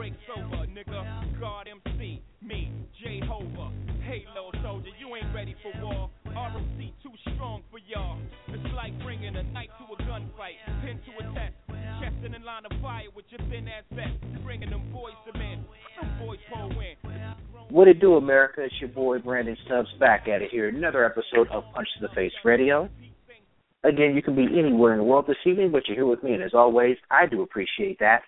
the break's over, nigga. MC, me, Jehovah. Hey, little soldier, you ain't ready for war. ROC too strong for y'all. It's like bringing a knife to a gunfight, pin to a test. Chest in line of fire with your thin ass vest. Bringing them boys to men. Them boys pull. What it do, America? It's your boy Brandon Stubbs back at it here. Another episode of Punch to the Face Radio. Again, you can be anywhere in the world this evening, but you're here with me, and as always, I do appreciate that.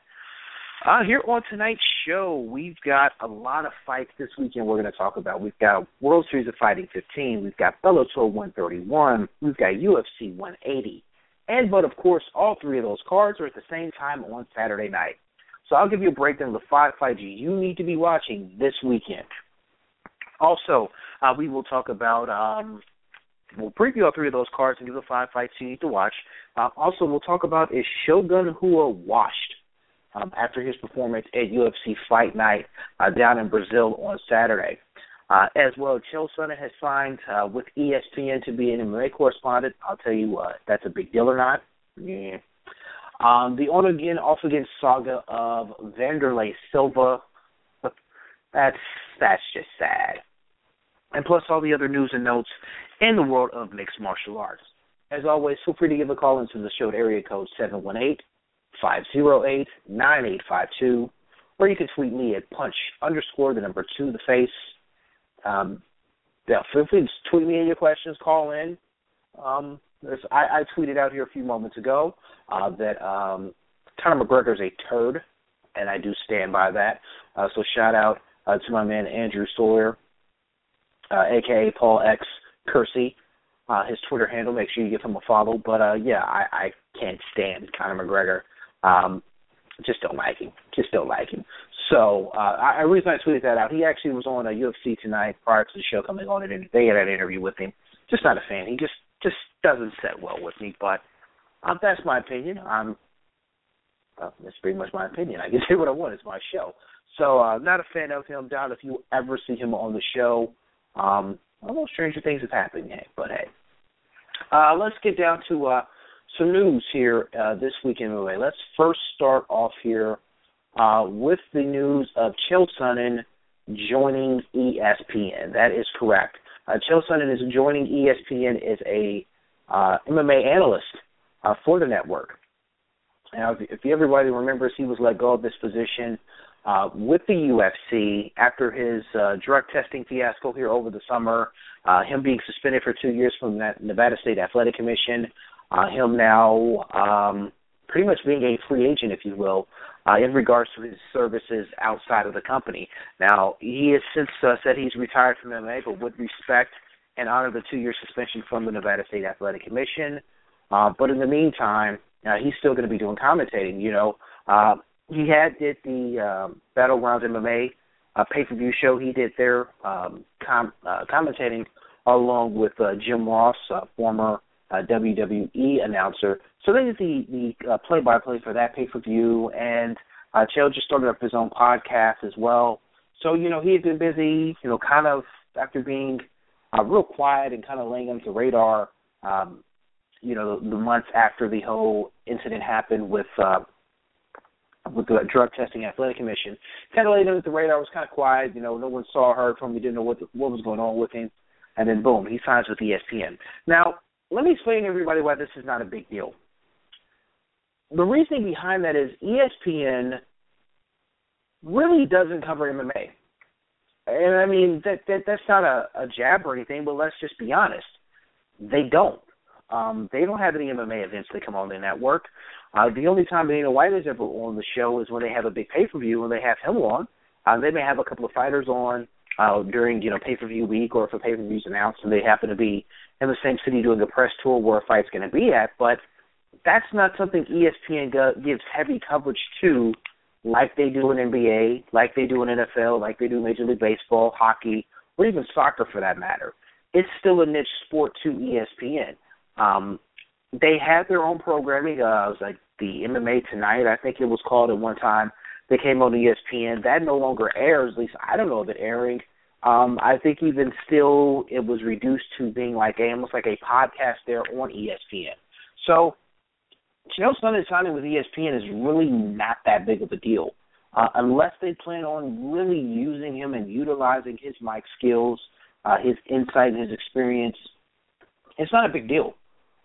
Uh, here on tonight's show, we've got a lot of fights this weekend we're going to talk about. We've got World Series of Fighting 15, we've got Bellator 131, we've got UFC 180, and but of course, all three of those cards are at the same time on Saturday night. So I'll give you a breakdown of the five fights you need to be watching this weekend. Also, uh, we will talk about um, we'll preview all three of those cards and give the five fights you need to watch. Uh, also, we'll talk about is Shogun Rua washed um, after his performance at UFC Fight Night uh, down in Brazil on Saturday. Uh, as well, Chael Sonnen has signed uh, with ESPN to be an MMA correspondent. I'll tell you what, that's a big deal or not. Yeah. Um, the on again, off again saga of Wanderlei Silva. That's that's just sad. And plus all the other news and notes in the world of mixed martial arts. As always, feel free to give a call into the show at area code seven one eight five zero eight nine eight five two, or you can tweet me at punch underscore the number two the face. Um, yeah, feel free to tweet me your questions, call in. Um, I, I tweeted out here a few moments ago uh, that um, Conor McGregor is a turd, and I do stand by that. Uh, so shout out uh, to my man Andrew Sawyer, uh, aka Paul X Kersey. Uh, his Twitter handle. Make sure you give him a follow. But uh, yeah, I, I can't stand Conor McGregor. Um, just don't like him. Just don't like him. So uh, I, I reason I tweeted that out. He actually was on a UFC tonight prior to the show coming on, and they had an interview with him. Just not a fan. He just just doesn't set well with me. But um, that's my opinion. I'm well, that's pretty much my opinion. I can say what I want. It's my show. So uh, not a fan of him. Doubt if you ever see him on the show. Um, although stranger things have happened. Hey, but hey, uh, let's get down to uh, some news here uh, this week in MMA. Let's first start off here uh, with the news of Chael Sonnen joining ESPN. That is correct. Uh, Chael Sonnen is joining ESPN as a uh, MMA analyst uh, for the network. Now, if, if everybody remembers, he was let go of this position uh, with the UFC after his uh, drug testing fiasco here over the summer, uh, him being suspended for two years from the Nevada State Athletic Commission, uh, him now um, pretty much being a free agent, if you will, uh, in regards to his services outside of the company. Now, he has since uh, said he's retired from MMA, but would respect and honor the two-year suspension from the Nevada State Athletic Commission. Uh, but in the meantime, uh, he's still going to be doing commentating. You know, uh, he had did the um, Battlegrounds MMA uh, pay-per-view show. He did there um, com- uh, commentating along with uh, Jim Ross, uh, former uh, WWE announcer. So they did the the uh, play-by-play for that pay-per-view, and uh, Chael just started up his own podcast as well. So you know he had been busy, you know, kind of after being uh, real quiet and kind of laying under the radar. Um, you know, the, the months after the whole incident happened with uh, with the drug testing athletic commission, kind of laid under the radar. Was kind of quiet. You know, no one saw, heard from him. He Didn't know what the, what was going on with him. And then boom, he signs with ESPN. Now, let me explain to everybody why this is not a big deal. The reasoning behind that is ESPN really doesn't cover MMA. And I mean that, that that's not a, a jab or anything, but let's just be honest. They don't. Um, they don't have any MMA events that come on the network. Uh, the only time Dana White is ever on the show is when they have a big pay per view when they have him on. Uh, they may have a couple of fighters on uh, during you know pay per view week or if a pay per view is announced and they happen to be in the same city doing a press tour where a fight's going to be at. But that's not something ESPN go- gives heavy coverage to like they do in NBA, like they do in NFL, like they do Major League Baseball, hockey, or even soccer for that matter. It's still a niche sport to ESPN. Um, they had their own programming. Uh, it was like the MMA Tonight, I think it was called at one time. They came on ESPN. That no longer airs. At least I don't know of it airing. Um, I think even still, it was reduced to being like a, almost like a podcast there on ESPN. So, Chael Sonnen signing with ESPN is really not that big of a deal, uh, unless they plan on really using him and utilizing his mic skills, uh, his insight, and his experience. It's not a big deal.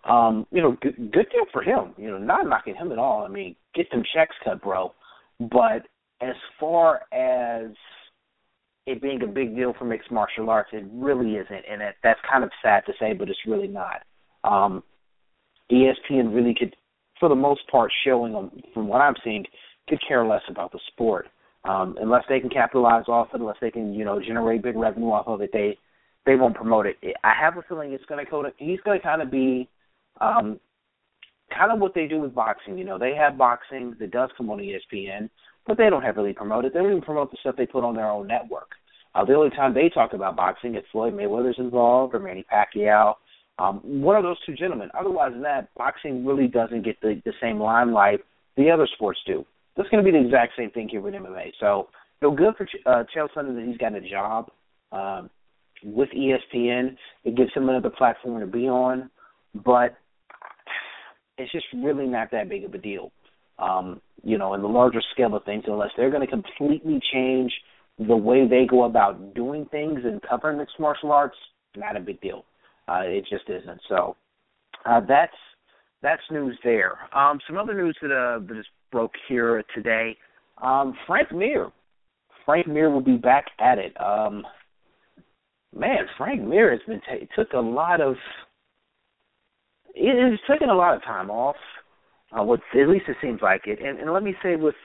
Um, you know, good, good deal for him. You know, not knocking him at all. I mean, get them checks cut, bro. But as far as it being a big deal for mixed martial arts, it really isn't, and it, that's kind of sad to say, but it's really not. Um, ESPN really could, for the most part, showing them from what I'm seeing, could care less about the sport. Um, unless they can capitalize off it, unless they can, you know, generate big revenue off of it, they they won't promote it. I have a feeling it's going to go to. He's going to kind of be, um, kind of what they do with boxing. You know, they have boxing that does come on ESPN, but they don't heavily promote it. They don't even promote the stuff they put on their own network. Uh, the only time they talk about boxing is Floyd Mayweather's involved or Manny Pacquiao. Um, one of those two gentlemen. Otherwise than that, boxing really doesn't get the, the same limelight the other sports do. That's going to be the exact same thing here with MMA. So, you know, good for uh, Chael Sonnen that he's got a job um, with ESPN. It gives him another platform to be on, but it's just really not that big of a deal. Um, you know, in the larger scale of things, unless they're going to completely change the way they go about doing things and covering mixed martial arts, not a big deal. Uh, it just isn't. So uh, that's that's news there. Um, some other news that uh, that just broke here today. Um, Frank Mir, Frank Mir will be back at it. Um, man, Frank Mir has been t- took a lot of. It has taken a lot of time off. Uh, what at least it seems like it. And, and let me say with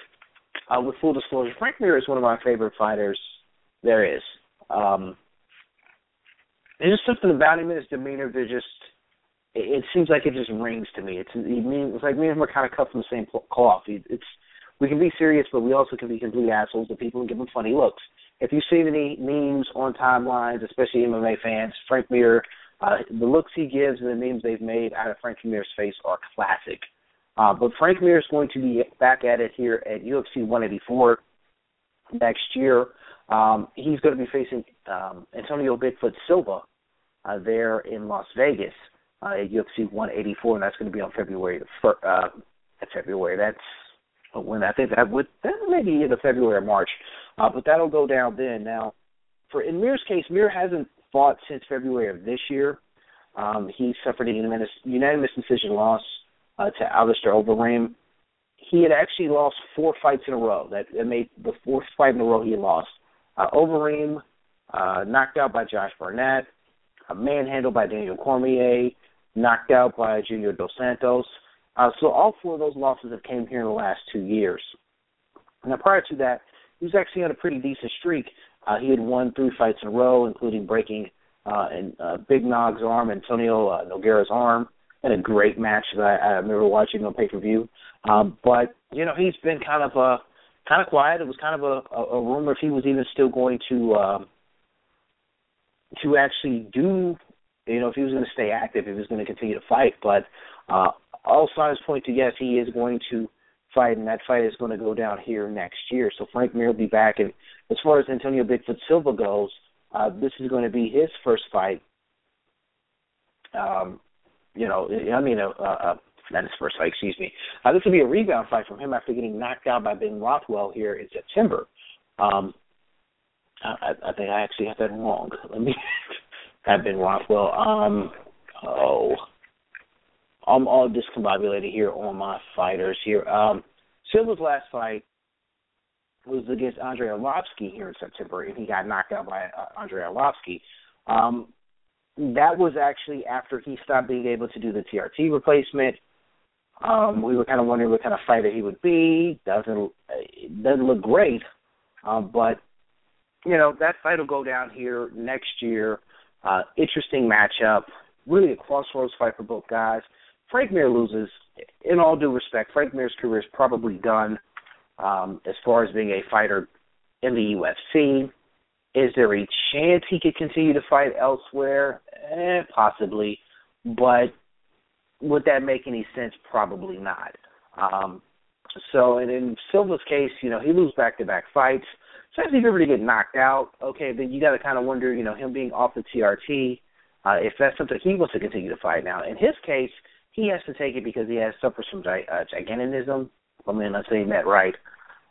uh, with full disclosure, Frank Mir is one of my favorite fighters there is. Um, there's just something about him and his demeanor that just it, it seems like it just rings to me. It's mean it's like me and him are kind of cut from the same cloth. It's we can be serious, but we also can be complete assholes to people and give them funny looks. If you see any memes on timelines, especially MMA fans, Frank Mir, uh, the looks he gives and the memes they've made out of Frank Mir's face are classic. Uh, but Frank Mir is going to be back at it here at UFC 184 next year. Um, he's going to be facing um, Antonio Bigfoot Silva uh, there in Las Vegas uh, at UFC 184, and that's going to be on February the uh, February. That's when I think that would that may be February or March, uh, but that'll go down then. Now, for in Mir's case, Mir hasn't fought since February of this year. Um, he suffered a unanimous, unanimous decision loss uh, to Alistair Overeem. He had actually lost four fights in a row. That, that made the fourth fight in a row he lost. Uh, Overeem uh, knocked out by Josh Barnett, uh, manhandled by Daniel Cormier, knocked out by Junior Dos Santos. Uh, so all four of those losses have came here in the last two years. Now prior to that, he was actually on a pretty decent streak. Uh, he had won three fights in a row, including breaking uh, and uh, Big Nog's arm, Antonio uh, Nogueira's arm, and a great match that I, I remember watching on pay per view. Um, but you know, he's been kind of uh kind of quiet. It was kind of a, a, a rumor if he was even still going to um, to actually do. You know, if he was going to stay active, if he was going to continue to fight. But uh, all signs point to yes, he is going to fight, and that fight is going to go down here next year. So Frank Mir will be back. And as far as Antonio Bigfoot Silva goes, uh, this is going to be his first fight um, you know, I mean, a, a, not his first fight, excuse me. Uh, this will be a rebound fight from him after getting knocked out by Ben Rothwell here in September. Um, I, I think I actually have that wrong. Let me have Ben Rothwell. Um, oh, I'm all discombobulated here on my fighters here. Um, Silva's last fight was against Andrei Arlovsky here in September, and he got knocked out by uh, Andrei Arlovsky. Um, that was actually after he stopped being able to do the TRT replacement. Um, we were kind of wondering what kind of fighter he would be. Doesn't doesn't look great, um, but you know that fight will go down here next year. Uh, interesting matchup, really a crossroads fight for both guys. Frank Mir loses. In all due respect, Frank Mir's career is probably done. um, as far as being a fighter in the UFC. Is there a chance he could continue to fight elsewhere? Eh, possibly, but would that make any sense? Probably not. Um, so, and in Silva's case, you know, he loses back-to-back fights. So if he ever to get knocked out, okay, then you got to kind of wonder, you know, him being off the TRT, uh, if that's something he wants to continue to fight. Now, in his case, he has to take it because he has suffered from gi- uh, gigantism. I mean, I'm saying that right.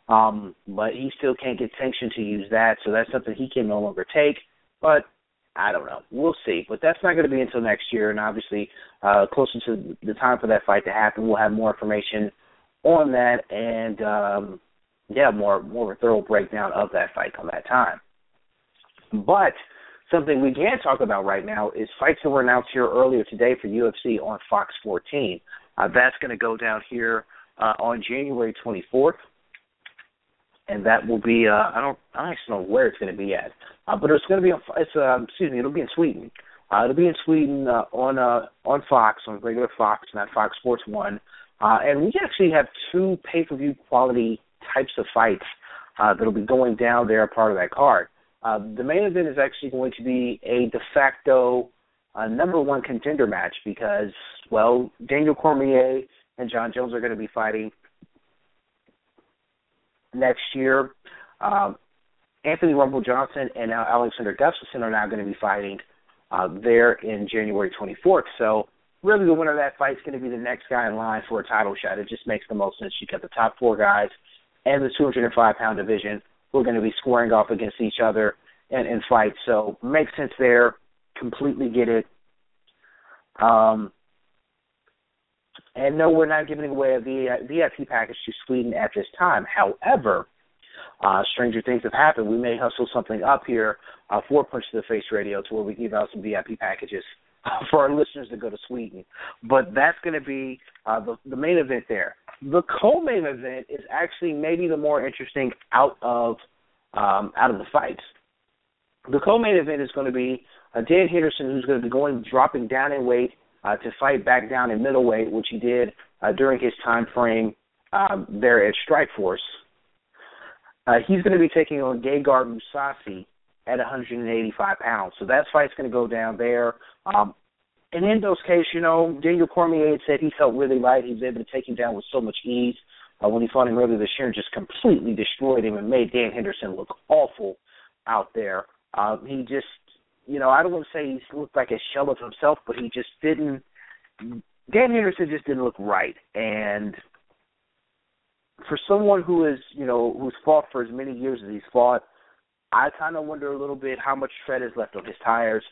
Um, but he still can't get sanctioned to use that, so that's something he can no longer take. But I don't know. We'll see. But that's not going to be until next year, and obviously, uh, closer to the time for that fight to happen, we'll have more information on that, and um, yeah, more more of a thorough breakdown of that fight come that time. But something we can talk about right now is fights that were announced here earlier today for UFC on Fox 14. Uh, that's going to go down here uh, on January 24th, and that will be uh, I don't I don't know where it's going to be at, uh, but it's going to be on it's uh, excuse me it'll be in Sweden. Uh, it'll be in Sweden uh, on uh, on Fox on regular Fox, not Fox Sports One. Uh, and we actually have two pay per view quality types of fights uh, that'll be going down there, part of that card. Uh, the main event is actually going to be a de facto uh, number one contender match because, well, Daniel Cormier and Jon Jones are going to be fighting next year. Um, Anthony Rumble Johnson and Alexander Gustafsson are now going to be fighting uh, there in January 24th. So really the winner of that fight is going to be the next guy in line for a title shot. It just makes the most sense. You got the top four guys and the 205 pound division who are going to be squaring off against each other and in fights. So makes sense there. Completely get it. Um, and no, we're not giving away a VIP package to Sweden at this time. However, uh, stranger things have happened. We may hustle something up here uh, for Punch to the Face Radio to where we give out some VIP packages for our listeners to go to Sweden. But that's going to be uh, the, the main event there. The co-main event is actually maybe the more interesting out of um, out of the fights. The co-main event is going to be uh, Dan Henderson, who's going to be going dropping down in weight uh, to fight back down in middleweight, which he did uh, during his time frame um, there at Strikeforce. Uh, he's going to be taking on Gegard Mousasi at 185 pounds. So that fight's going to go down there. Um, in Hendo's case, you know, Daniel Cormier said he felt really light. He was able to take him down with so much ease uh, when he fought him earlier this year and just completely destroyed him and made Dan Henderson look awful out there. Uh, he just, you know, I don't want to say he looked like a shell of himself, but he just didn't. Dan Henderson just didn't look right, and for someone who is, you know, who's fought for as many years as he's fought, I kind of wonder a little bit how much tread is left on his tires.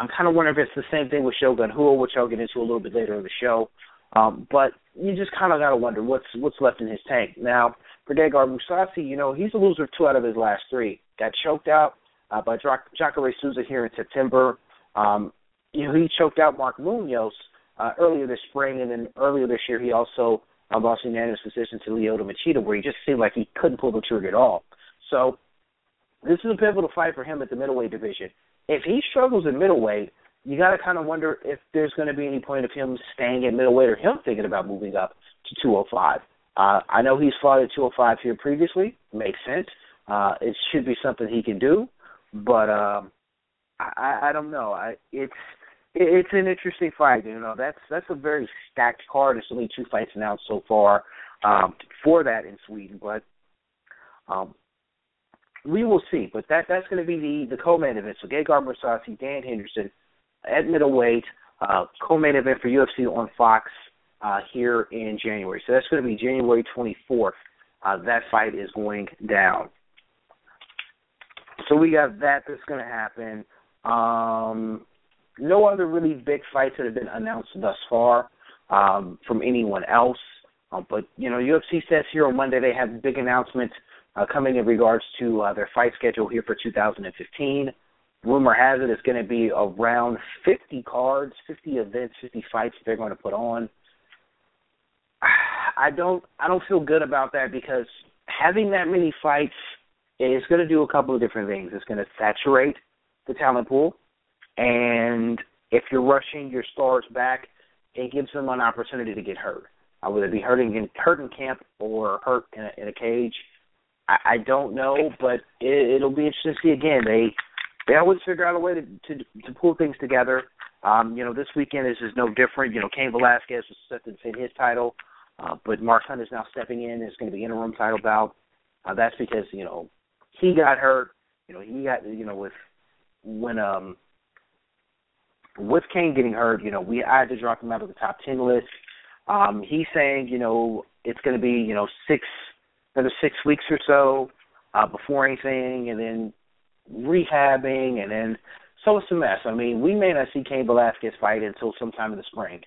I'm kind of wondering if it's the same thing with Shogun Rua, which I'll get into a little bit later in the show. Um, but you just kind of got to wonder what's what's left in his tank. Now, for Gegard Mousasi, you know, he's a loser two out of his last three. Got choked out uh, by Jacare Souza here in September. Um, you know, he choked out Mark Munoz uh, earlier this spring, and then earlier this year he also uh, lost unanimous decision to Lyoto Machida, where he just seemed like he couldn't pull the trigger at all. So this is a pivotal fight for him at the middleweight division. If he struggles in middleweight, you got to kind of wonder if there's going to be any point of him staying at middleweight or him thinking about moving up to 205. Uh, I know he's fought at 205 here previously. Makes sense. Uh, it should be something he can do, but um, I, I don't know. I, it's it's an interesting fight. You know, that's that's a very stacked card. It's only two fights announced so far um, for that in Sweden, but um, we will see. But that that's going to be the the co-main event. So Gegard Mousasi, Dan Henderson at middleweight, uh, co-main event for UFC on Fox uh, here in January. So that's going to be January 24th. Uh, that fight is going down. So we got that that's going to happen. Um, no other really big fights that have been announced thus far um, from anyone else. Uh, but you know, UFC says here on Monday they have big announcements uh, coming in regards to uh, their fight schedule here for 2015. Rumor has it it's going to be around 50 cards, 50 events, 50 fights they're going to put on. I don't I don't feel good about that because having that many fights is going to do a couple of different things. It's going to saturate the talent pool, and if you're rushing your stars back, it gives them an opportunity to get hurt. uh, whether it be hurting in hurt in camp or hurt in a, in a cage. I, I don't know, but it, it'll be interesting to see. Again, they they always figure out a way to to, to pull things together. Um, you know, this weekend is is no different. You know, Cain Velasquez was set to defend his title, uh, but Mark Hunt is now stepping in. It's going to be interim title bout. Uh, that's because you know he got hurt. You know, he got you know with when um with Cain getting hurt, you know, we I had to drop him out of the top ten list. Um, he's saying, you know, it's going to be, you know, six another six weeks or so uh, before anything, and then rehabbing, and then so it's a mess. I mean, we may not see Cain Velasquez fight until sometime in the spring.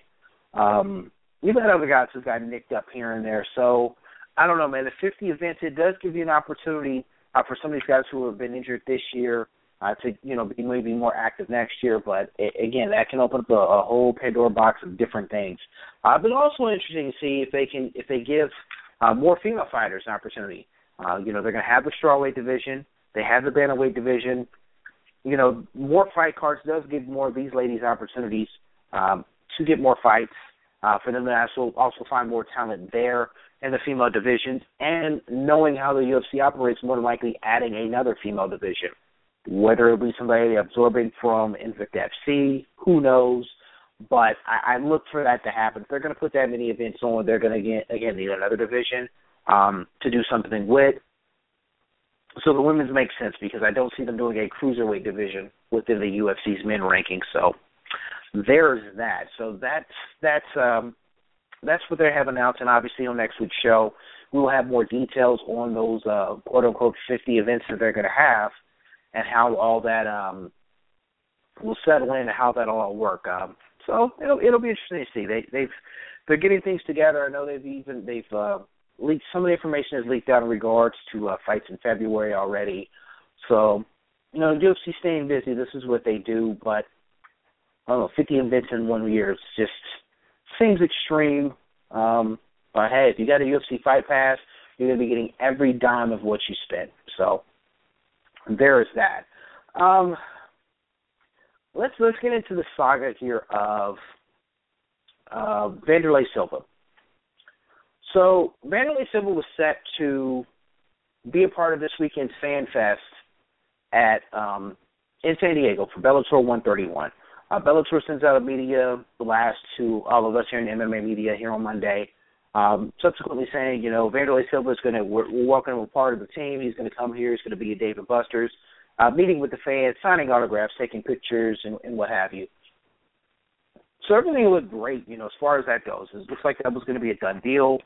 Um, we've had other guys who got nicked up here and there, so I don't know, man. The 50 events it does give you an opportunity uh, for some of these guys who have been injured this year uh, to you know be maybe more active next year. But it, again, that can open up a, a whole Pandora box of different things. Uh, but also interesting to see if they can if they give uh, more female fighters an opportunity. Uh, you know, they're going to have the strawweight division. They have the bantamweight division. You know, more fight cards does give more of these ladies opportunities um, to get more fights. Uh, for them to also also find more talent there in the female divisions, and knowing how the UFC operates, more than likely adding another female division whether it be somebody absorbing from Invicta FC, who knows? But I, I look for that to happen. If they're going to put that many events on, they're going to get again need another division um, to do something with. So the women's makes sense because I don't see them doing a cruiserweight division within the UFC's men ranking. So there's that. So that's that's um, that's what they have announced, and obviously on next week's show we will have more details on those uh, quote unquote 50 events that they're going to have and how all that um will settle in and how that'll all work. Um, so it'll it'll be interesting to see. They they've they're getting things together. I know they've even they've uh, leaked some of the information has leaked out in regards to uh, fights in February already. So you know, UFC staying busy. This is what they do, but I don't know, 50 events in one year. It's just seems extreme. Um, but hey, if you got a UFC fight pass, you're gonna be getting every dime of what you spent. So there is that. Um, let's let's get into the saga here of uh, Wanderlei Silva. So Wanderlei Silva was set to be a part of this weekend's Fan Fest at um, in San Diego for Bellator 131. Uh, Bellator sends out a media blast to all of us here in MMA media here on Monday um, subsequently saying, you know, Wanderlei Silva is going to we're, we're welcome him a part of the team. He's going to come here. He's going to be a Dave & Buster's, uh, meeting with the fans, signing autographs, taking pictures, and, and what have you. So everything looked great, you know, as far as that goes. It looks like that was going to be a done deal.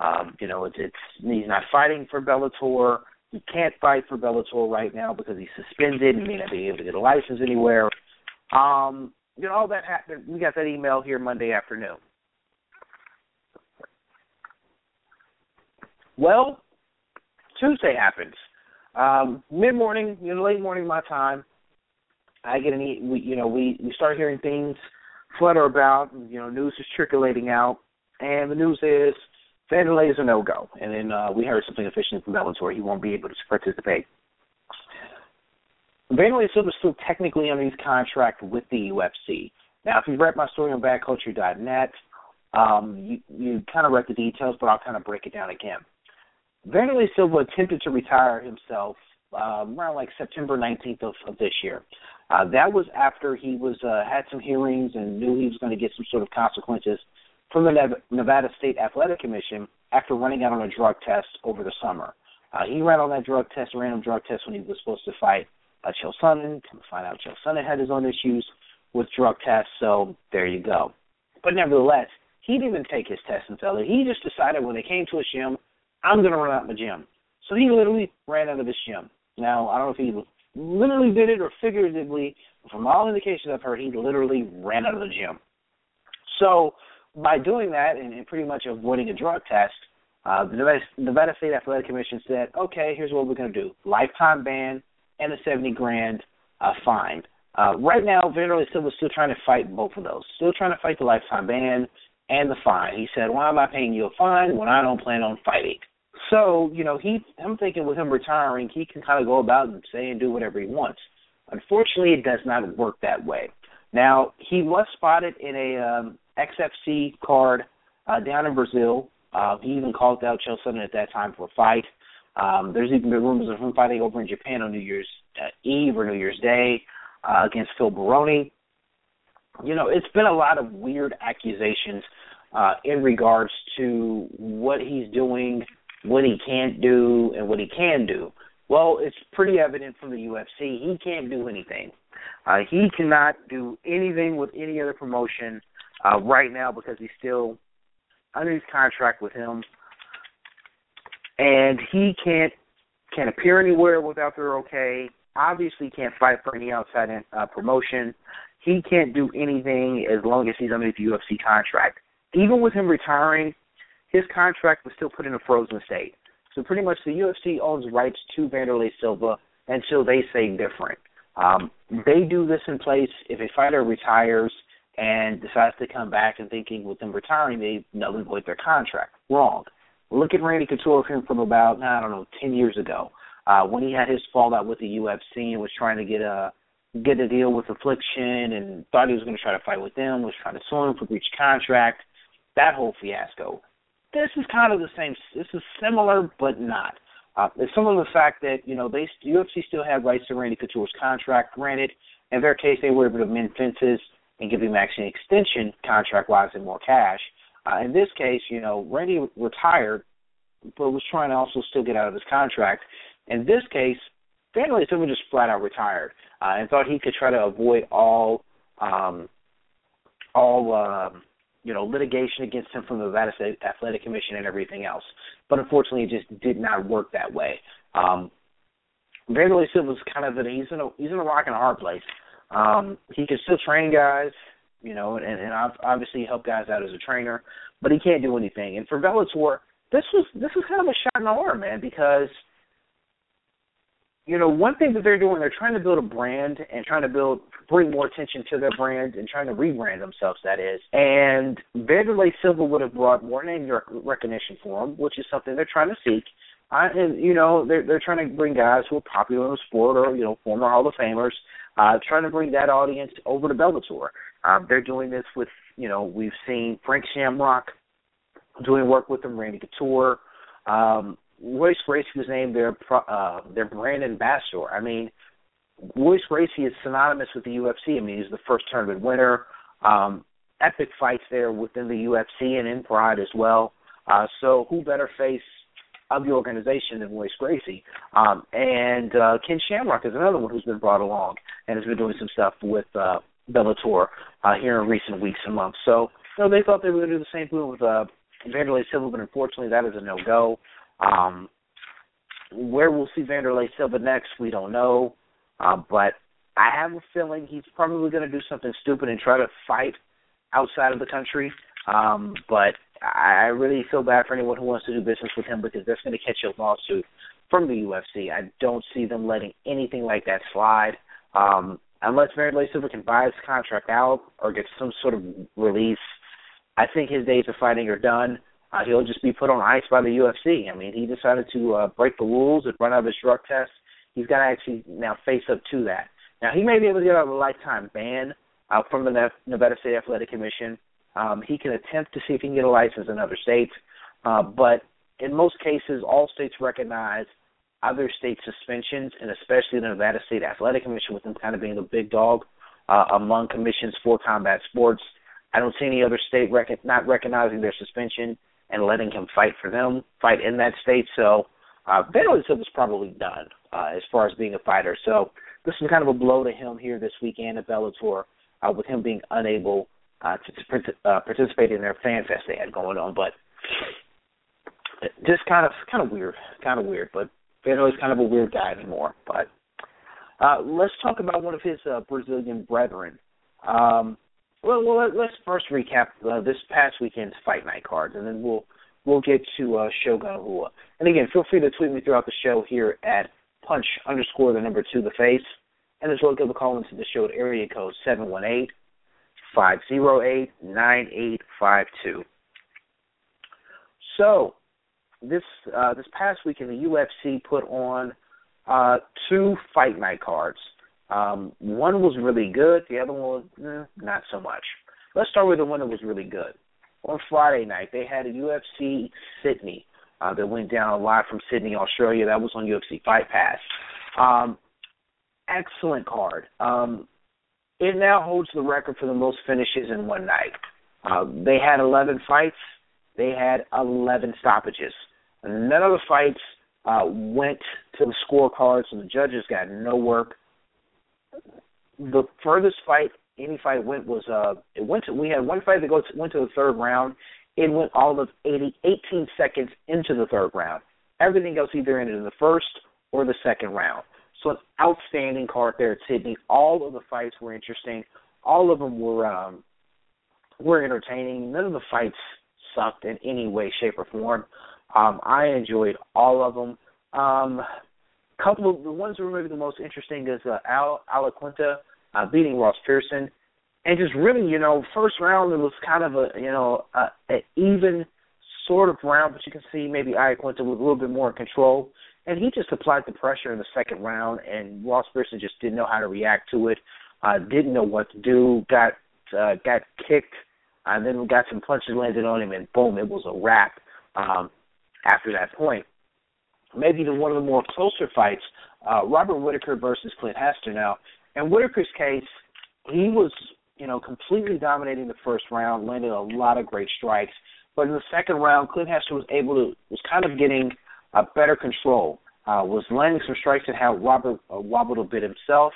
Um, you know, it's, it's he's not fighting for Bellator. He can't fight for Bellator right now because he's suspended. He may not be able to get a license anywhere. Um, you know, all that happened. We got that email here Monday afternoon. Well, Tuesday happens. Um, Mid morning, you know, late morning my time. I get an e- we, you know, we we start hearing things flutter about. You know, news is circulating out, and the news is Wanderlei is a no go. And then uh, we heard something officially from Bellator he won't be able to participate. Wanderlei Silva is still technically under his contract with the UFC. Now, if you've read my story on BadCulture.net, um, you, you kind of read the details, but I'll kind of break it down again. Wanderlei Silva attempted to retire himself um, around like September 19th of, of this year. Uh, that was after he was uh, had some hearings and knew he was going to get some sort of consequences from the Nevada State Athletic Commission after running out on a drug test over the summer. Uh, he ran on that drug test, a random drug test, when he was supposed to fight uh, Chael Sonnen. Come to find out, Chael Sonnen had his own issues with drug tests, so there you go. But nevertheless, he didn't even take his test until he just decided when they came to his gym I'm going to run out of my gym. So he literally ran out of his gym. Now, I don't know if he literally did it or figuratively, but from all indications I've heard, he literally ran out of the gym. So by doing that and, and pretty much avoiding a drug test, uh, the Nevada, State Athletic Commission said, okay, here's what we're going to do: lifetime ban and a seventy grand uh, fine. Uh, right now, Wanderlei Silva is still trying to fight both of those. Still trying to fight the lifetime ban and the fine. He said, "Why am I paying you a fine when I don't plan on fighting?" So, you know, he I'm thinking with him retiring, he can kind of go about and say and do whatever he wants. Unfortunately, it does not work that way. Now, he was spotted in a um, XFC card uh, down in Brazil. Uh, he even called out Chael Sonnen at that time for a fight. Um, there's even been rumors of him fighting over in Japan on New Year's uh, Eve or New Year's Day uh, against Phil Baroni. You know, it's been a lot of weird accusations uh, in regards to what he's doing, what he can't do, and what he can do. Well, it's pretty evident from the UFC he can't do anything. Uh, he cannot do anything with any other promotion uh, right now because he's still under his contract with him, and he can't can't appear anywhere without their okay. Obviously, can't fight for any outside uh, promotion. He can't do anything as long as he's under the UFC contract. Even with him retiring, his contract was still put in a frozen state. So pretty much the UFC owns rights to Wanderlei Silva until they say different. Um, they do this in place if a fighter retires and decides to come back and thinking with them retiring they null and void their contract. Wrong. Look at Randy Couture from about I don't know ten years ago uh, when he had his fallout with the UFC and was trying to get a get a deal with Affliction and thought he was going to try to fight with them, was trying to sue him for breach contract. That whole fiasco. This is kind of the same. This is similar, but not. Uh, it's similar to the fact that you know they UFC still have rights to Randy Couture's contract. Granted, in their case, they were able to mend fences and give him actually an extension contract-wise and more cash. Uh, in this case, you know, Randy retired, but was trying to also still get out of his contract. In this case, Wanderlei Silva just flat out retired uh, and thought he could try to avoid all um, all um, you know litigation against him from the Nevada State Athletic Commission and everything else. But unfortunately, it just did not work that way. Um, Wanderlei is kind of in he's in a he's in a rock and a hard place. Um, he can still train guys, you know, and, and obviously help guys out as a trainer, but he can't do anything. And for Bellator, this was this was kind of a shot in the arm, man, because you know, one thing that they're doing, they're trying to build a brand and trying to build, bring more attention to their brand and trying to rebrand themselves. That is, and Wanderlei Silva would have brought more name recognition for them, which is something they're trying to seek. I, and you know, they're they're trying to bring guys who are popular in the sport or you know, former Hall of Famers, uh, trying to bring that audience over to Bellator. Um, they're doing this with, you know, we've seen Frank Shamrock doing work with them, Randy Couture. Um, Royce Gracie was named their uh, their brand ambassador. I mean, Royce Gracie is synonymous with the UFC. I mean, he's the first tournament winner. Um, epic fights there within the UFC and in Pride as well. Uh, so who better face of the organization than Royce Gracie? Um, and uh, Ken Shamrock is another one who's been brought along and has been doing some stuff with uh, Bellator uh, here in recent weeks and months. So you know, they thought they were going to do the same thing with uh, Wanderlei Silva, but unfortunately that is a no-go. Um, where we'll see Wanderlei Silva next, we don't know. Uh, but I have a feeling he's probably going to do something stupid and try to fight outside of the country. Um, but I really feel bad for anyone who wants to do business with him because that's going to catch a lawsuit from the UFC. I don't see them letting anything like that slide. Um, unless Wanderlei Silva can buy his contract out or get some sort of release, I think his days of fighting are done uh, he'll just be put on ice by the UFC. I mean, he decided to uh, break the rules and run out of his drug test. He's got to actually now face up to that. Now, he may be able to get out of a lifetime ban uh, from the Nevada State Athletic Commission. Um, he can attempt to see if he can get a license in other states, uh, but in most cases, all states recognize other state suspensions, and especially the Nevada State Athletic Commission, with them kind of being the big dog uh, among commissions for combat sports. I don't see any other state rec- not recognizing their suspension and letting him fight for them, fight in that state. So uh, Wanderlei was probably done uh, as far as being a fighter. So this is kind of a blow to him here this weekend at Bellator, uh, with him being unable uh, to, to uh, participate in their fan fest they had going on. But just kind of kind of weird, kind of weird. But Wanderlei's kind of a weird guy anymore. But uh, let's talk about one of his uh, Brazilian brethren. Um, well, well, let's first recap uh, this past weekend's fight night cards, and then we'll we'll get to uh, Shogun Rua. And again, feel free to tweet me throughout the show here at punch underscore the number two the face, and as well give a call into the show at area code seven one eight five zero eight nine eight five two. So this uh, this past weekend, the UFC put on uh, two fight night cards. Um, one was really good. The other one was eh, not so much. Let's start with the one that was really good. on Friday night they had a UFC Sydney uh, that went down live from Sydney, Australia. That was on UFC Fight Pass. Um, excellent card. Um, it now holds the record for the most finishes in one night. Uh, they had 11 fights. They had 11 stoppages. None of the fights uh, went to the scorecards, and the judges got no work. The furthest fight any fight went was uh, it went to we had one fight that goes went to the third round. It went all of 80, 18 seconds into the third round. Everything else either ended in the first or the second round. So an outstanding card there at Sydney. All of the fights were interesting. All of them were um, were entertaining. None of the fights sucked in any way, shape, or form. Um, I enjoyed all of them. Um, couple of the ones that were maybe the most interesting is uh, Al Iaquinta uh, beating Ross Pearson, and just really, you know, first round it was kind of a you know a, an even sort of round, but you can see maybe Iaquinta was a little bit more in control, and he just applied the pressure in the second round, and Ross Pearson just didn't know how to react to it, uh, didn't know what to do, got uh, got kicked, and then got some punches landed on him, and boom, it was a wrap. Um, after that point. Maybe the one of the more closer fights, uh, Robert Whitaker versus Clint Hester. Now, in Whitaker's case, he was, you know, completely dominating the first round, landed a lot of great strikes. But in the second round, Clint Hester was able to was kind of getting a better control. Uh, was landing some strikes that had Robert uh, wobbled a bit himself.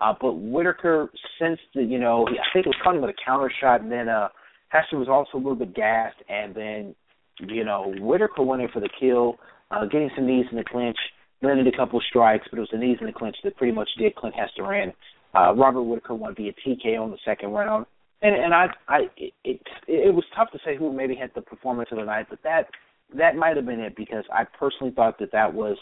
Uh, but Whitaker sensed that, you know, I think it was coming with a counter shot, and then uh, Hester was also a little bit gassed, and then you know, Whitaker went in for the kill, uh, getting some knees in the clinch, landed a couple strikes, but it was the knees in the clinch that pretty much did Clint Hester in. Uh, Robert Whitaker won via TKO in the second round, and and I I it, it it was tough to say who maybe had the performance of the night, but that that might have been it because I personally thought that that was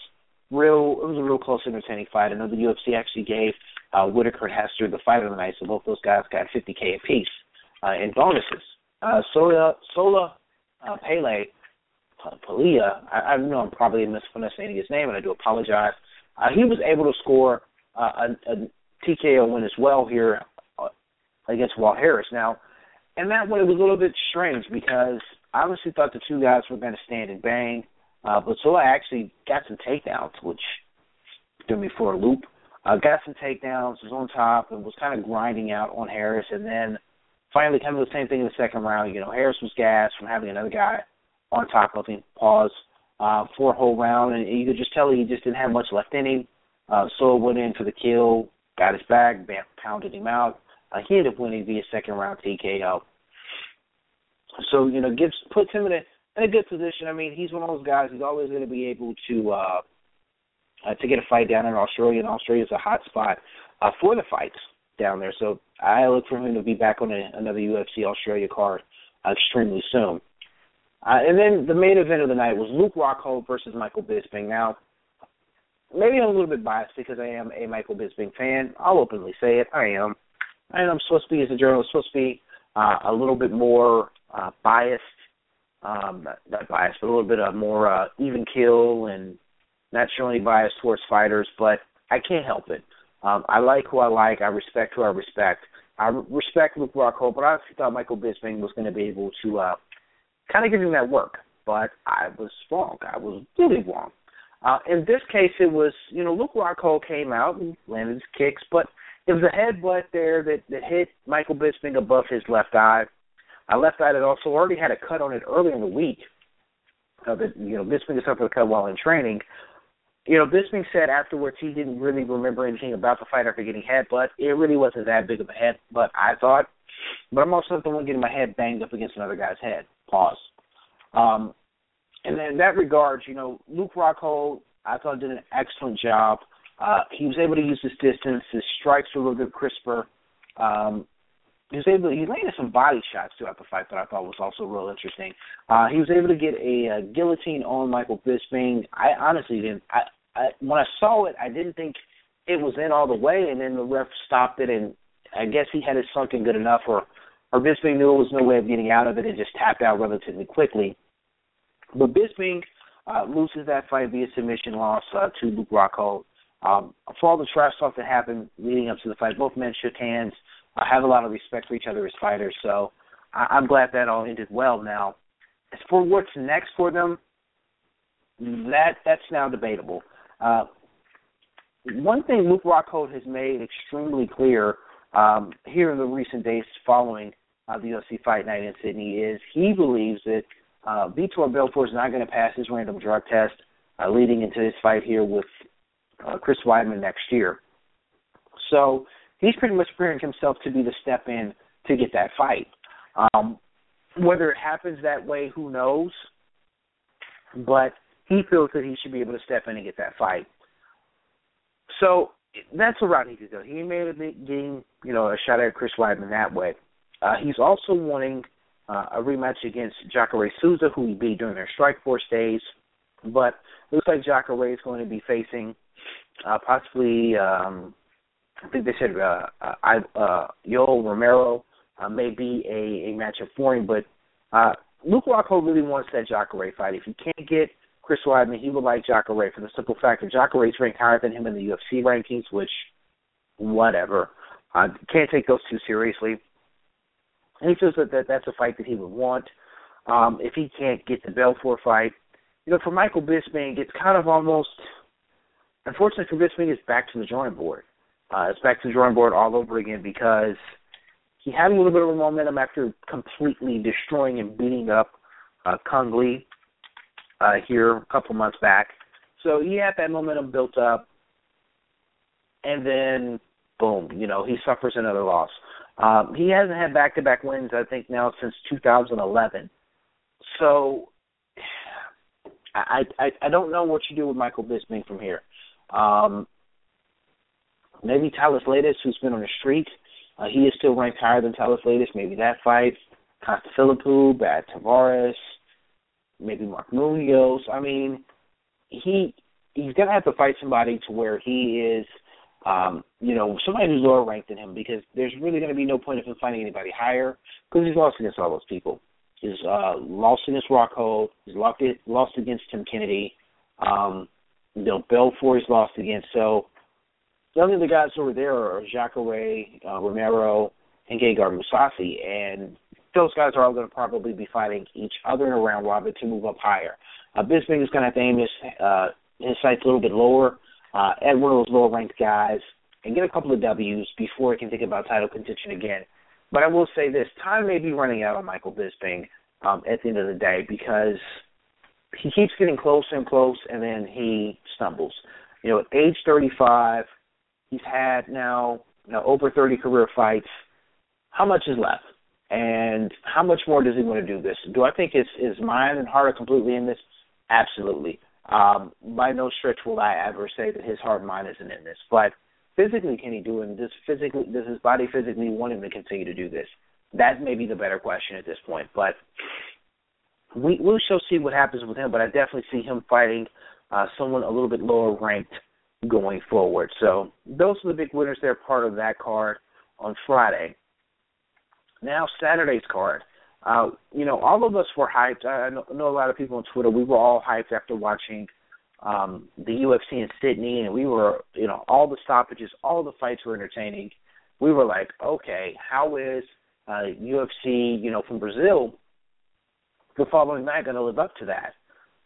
real. It was a real close, entertaining fight. I know the UFC actually gave uh, Whitaker and Hester the fight of the night, so both those guys got 50k apiece uh, in bonuses. Uh, Sola Sola uh, Pele, Palia, I, I know I'm probably mispronouncing his name, and I do apologize. Uh, he was able to score uh, a, a TKO win as well here uh, against Walt Harris. Now, and that one it was a little bit strange because I honestly thought the two guys were going to stand and bang, uh, but Sola actually got some takedowns, which threw me for a loop. Uh, got some takedowns, was on top, and was kind of grinding out on Harris, and then finally kind of the same thing in the second round. You know, Harris was gassed from having another guy on top of him, pause uh, for a whole round, and you could just tell he just didn't have much left in him. Uh, so went in for the kill, got his back, bam, pounded him out. Uh, he ended up winning via second round TKO. So you know, gives puts him in a in a good position. I mean, he's one of those guys. He's always going to be able to uh, uh, to get a fight down in Australia, and Australia is a hot spot uh, for the fights down there. So I look for him to be back on a, another UFC Australia card uh, extremely soon. Uh, and then the main event of the night was Luke Rockhold versus Michael Bisping. Now, maybe I'm a little bit biased because I am a Michael Bisping fan. I'll openly say it. I am. And I'm supposed to be, as a journalist, supposed to be uh, a little bit more uh, biased. Um, not, biased, but a little bit of more uh, even kill and not showing any bias towards fighters, but I can't help it. Um, I like who I like. I respect who I respect. I respect Luke Rockhold, but I honestly thought Michael Bisping was going to be able to uh, kind of him that work. But I was wrong. I was really wrong. Uh, in this case, it was you know Luke Rockhold came out and landed his kicks, but it was a headbutt there that that hit Michael Bisping above his left eye. A left eye that also already had a cut on it earlier in the week. Uh, that you know Bisping suffered a cut while in training, you know, this being said, afterwards he didn't really remember anything about the fight after getting headbutt. It really wasn't that big of a headbutt, I thought. But I'm also not the one getting my head banged up against another guy's head. Pause. Um, and in that regard, you know, Luke Rockhold, I thought did an excellent job. Uh, he was able to use his distance. His strikes were a little bit crisper. Um, he was able. To, he landed some body shots throughout the fight that I thought was also real interesting. Uh, he was able to get a, a guillotine on Michael Bisping. I honestly didn't. I, I when I saw it, I didn't think it was in all the way, and then the ref stopped it, and I guess he had it sunk in good enough, or or Bisping knew there was no way of getting out of it and just tapped out relatively quickly. But Bisping uh, loses that fight via submission loss uh, to Luke Rockhold. Um, for all the trash talk that happened leading up to the fight, both men shook hands. Uh, have a lot of respect for each other as fighters. So I, I'm glad that all ended well. Now, as for what's next for them, that that's now debatable. Uh, one thing Luke Rockhold has made extremely clear um, here in the recent days following uh, the UFC Fight Night in Sydney is he believes that uh, Vitor Belfort is not going to pass his random drug test uh, leading into his fight here with uh, Chris Weidman next year. So he's pretty much preparing himself to be the step in to get that fight. Um, whether it happens that way, who knows? But he feels that he should be able to step in and get that fight. So that's route he could go. He may been getting, you know, a shot at Chris Weidman that way. Uh, he's also wanting uh, a rematch against Jacare Souza, who he beat during their Strikeforce days. But looks like Jacare is going to be facing uh, possibly, um, I think they said uh, uh, uh, Yoel Romero uh, may be a, a matchup for him. But uh, Luke Rockhold really wants that Jacare fight. If he can't get Chris Weidman, he would like Jacare for the simple fact that Jacare is ranked higher than him in the UFC rankings, which, whatever. Uh, can't take those too seriously. And he feels that, that that's a fight that he would want. Um, if he can't get the Belfort fight, you know, for Michael Bisping, it's kind of almost, unfortunately for Bisping, it's back to the drawing board. Uh, it's back to the drawing board all over again because he had a little bit of a momentum after completely destroying and beating up uh, Cung Le uh, here a couple months back. So he had that momentum built up, and then boom, you know, he suffers another loss. Um, he hasn't had back-to-back wins, I think, now since 2011. So I I, I don't know what you do with Michael Bisping from here. Um, maybe Thales Leites, who's been on the streak, uh, he is still ranked higher than Thales Leites. Maybe that fight. Costa Philippou, Brad Tavares, maybe Mark Munoz. I mean, he he's gonna have to fight somebody to where he is um, you know, somebody who's lower ranked than him because there's really to be no point of him finding anybody higher because he's lost against all those people. He's uh, lost against Rockhold. He's lost, lost against Tim Kennedy. Um, you know, Belfort he's lost against. So the only other guys over there are Jacare, uh, Romero, and Gegard Mousasi, and those guys are all going to probably be fighting each other in a round robin to move up higher. Uh, Bisping is going to have to aim his, uh, his sights a little bit lower uh, at one of those lower ranked guys and get a couple of W's before he can think about title contention again. But I will say this: time may be running out on Michael Bisping um, at the end of the day because he keeps getting closer and close, and then he stumbles. You know, at age 35, he's had now you know, over 30 career fights. How much is left? And how much more does he want to do this? Do I think his his mind and heart are completely in this? Absolutely. Um, by no stretch will I ever say that his heart and mind isn't in this, but physically can he do it? Does physically does his body physically want him to continue to do this? That may be the better question at this point, but we we shall see what happens with him. But I definitely see him fighting uh, someone a little bit lower ranked going forward. So those are the big winners. They're part of that card on Friday. Now Saturday's card. Uh, you know, all of us were hyped. I know, know a lot of people on Twitter. We were all hyped after watching um, the UFC in Sydney, and we were, you know, all the stoppages, all the fights were entertaining. We were like, okay, how is uh, UFC, you know, from Brazil, the following night going to live up to that?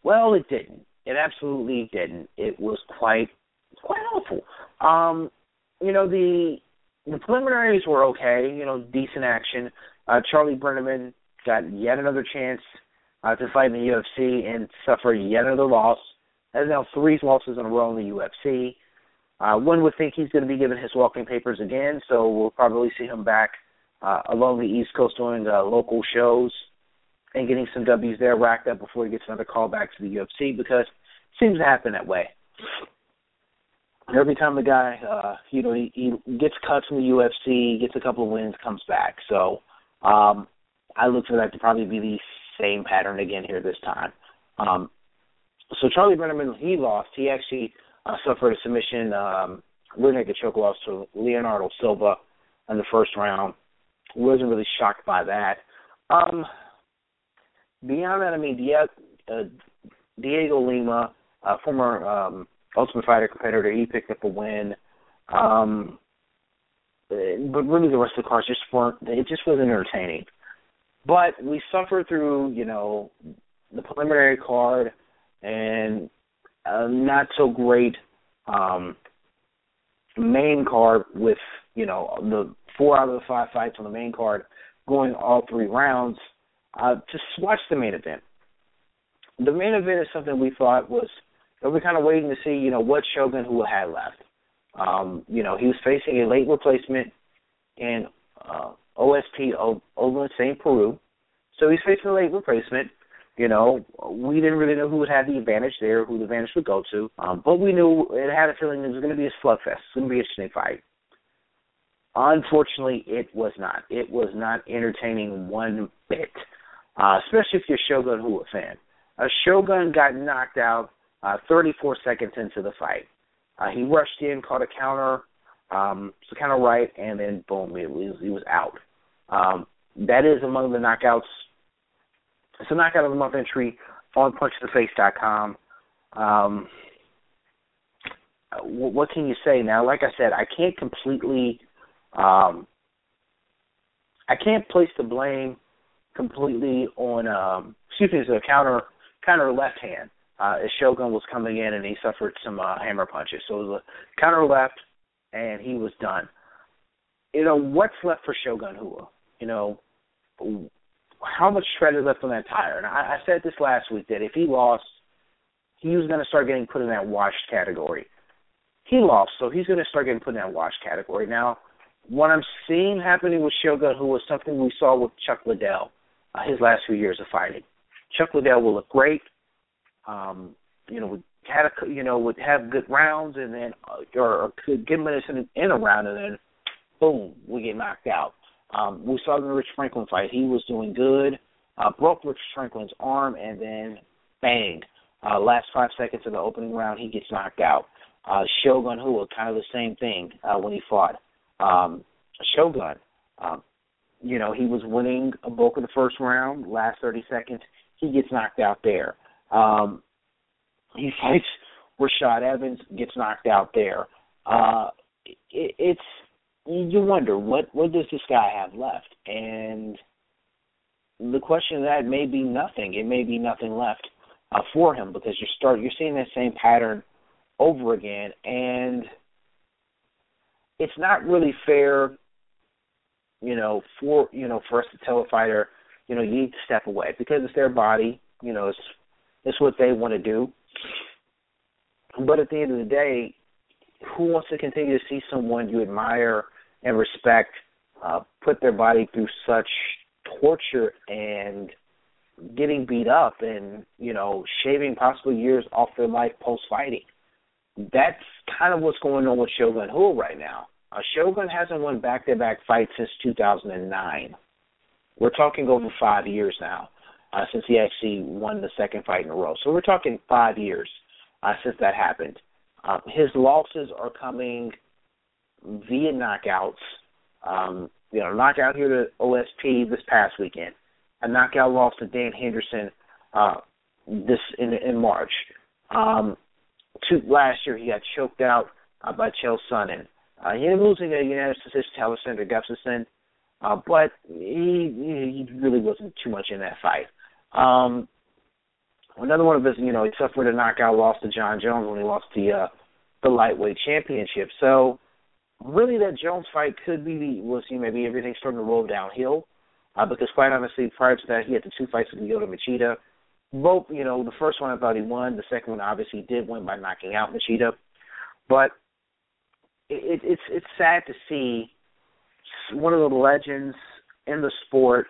Well, it didn't. It absolutely didn't. It was quite, quite awful. Um, you know, the the preliminaries were okay. You know, decent action. Uh, Charlie Brenneman got yet another chance uh, to fight in the UFC and suffer yet another loss. Has now three losses in a row in the UFC. Uh, one would think he's going to be given his walking papers again, so we'll probably see him back uh, along the East Coast doing uh, local shows and getting some W's there racked up before he gets another call back to the UFC because it seems to happen that way. Every time the guy, uh, you know, he, he gets cuts in the UFC, gets a couple of wins, comes back. So um, I look for that to probably be the same pattern again here this time. Um, so Charlie Brenneman, he lost. He actually uh, suffered a submission, um, rear naked choke loss to Leonardo Silva in the first round. Wasn't really shocked by that. Um, beyond that, I mean, Diego, uh, Diego Lima, uh, former um, Ultimate Fighter competitor, he picked up a win. Um, but really, the rest of the cards just weren't. It just wasn't entertaining. But we suffered through, you know, the preliminary card and a not so great um, main card with, you know, the four out of the five fights on the main card going all three rounds. Uh, just watch the main event. The main event is something we thought was we were kind of waiting to see, you know, what Shogun Rua had left. Um, you know, he was facing a late replacement in uh, OSP Ovince St. Preux. So he's facing a late replacement. You know, we didn't really know who would have the advantage there, who the advantage would go to. Um, but we knew it had a feeling it was going to be a slugfest. It's going to be an interesting fight. Unfortunately, it was not. It was not entertaining one bit, uh, especially if you're Shogun Rua fan. A Shogun got knocked out uh, 34 seconds into the fight. Uh, he rushed in, caught a counter, um, so kind of right, and then boom, he was, he was out. Um, that is among the knockouts. It's a knockout of the month entry on punchtheface.com. Um, what can you say now? Like I said, I can't completely, um, I can't place the blame completely on, um, excuse me, a counter, counter left hand. Uh, as Shogun was coming in and he suffered some uh, hammer punches, so it was a counter left and he was done. You know what's left for Shogun Rua? You know how much tread is left on that tire? And I, I said this last week that if he lost, he was going to start getting put in that washed category. He lost, so he's going to start getting put in that washed category. Now, what I'm seeing happening with Shogun Rua was something we saw with Chuck Liddell uh, his last few years of fighting. Chuck Liddell will look great. Um, you know, had a you know would have good rounds and then uh, or, could get minutes in, in a round and then boom we get knocked out. Um, we saw the Rich Franklin fight. He was doing good. Uh, broke Rich Franklin's arm and then bang. Uh, last five seconds of the opening round, he gets knocked out. Uh, Shogun Rua, kind of the same thing uh, when he fought. Um, Shogun, um, you know, he was winning a bulk of the first round. Last 30 seconds, he gets knocked out there. Um, he fights Rashad Evans, gets knocked out there. Uh, it, it's you wonder what what does this guy have left, and the question of that may be nothing. It may be nothing left uh, for him because you're start you're seeing that same pattern over again, and it's not really fair, you know, for you know for us to tell a fighter, you know, you need to step away because it's their body. You know, it's it's what they want to do. But at the end of the day, who wants to continue to see someone you admire and respect uh, put their body through such torture and getting beat up and you know shaving possible years off their life post fighting? That's kind of what's going on with Shogun Rua right now. Uh, Shogun hasn't won back to back fights since 2009. We're talking over five years now uh, since he actually won the second fight in a row. So we're talking five years uh, since that happened. Uh, his losses are coming via knockouts. Um, you know, knockout here to OSP this past weekend, a knockout loss to Dan Henderson uh, this in in March. Um, last year he got choked out uh, by Chael Sonnen. Uh, he ended up losing a unanimous decision to Alexander Gustafsson, uh, but he he really wasn't too much in that fight. Um, another one of his, you know, he suffered a knockout loss to Jon Jones when he lost the uh, the lightweight championship. So really, that Jones fight could be we'll see maybe everything's starting to roll downhill. Uh, because quite honestly, prior to that, he had the two fights with Lyoto Machida. Both, you know, the first one I thought he won. The second one obviously did win by knocking out Machida. But it, it, it's it's sad to see one of the legends in the sport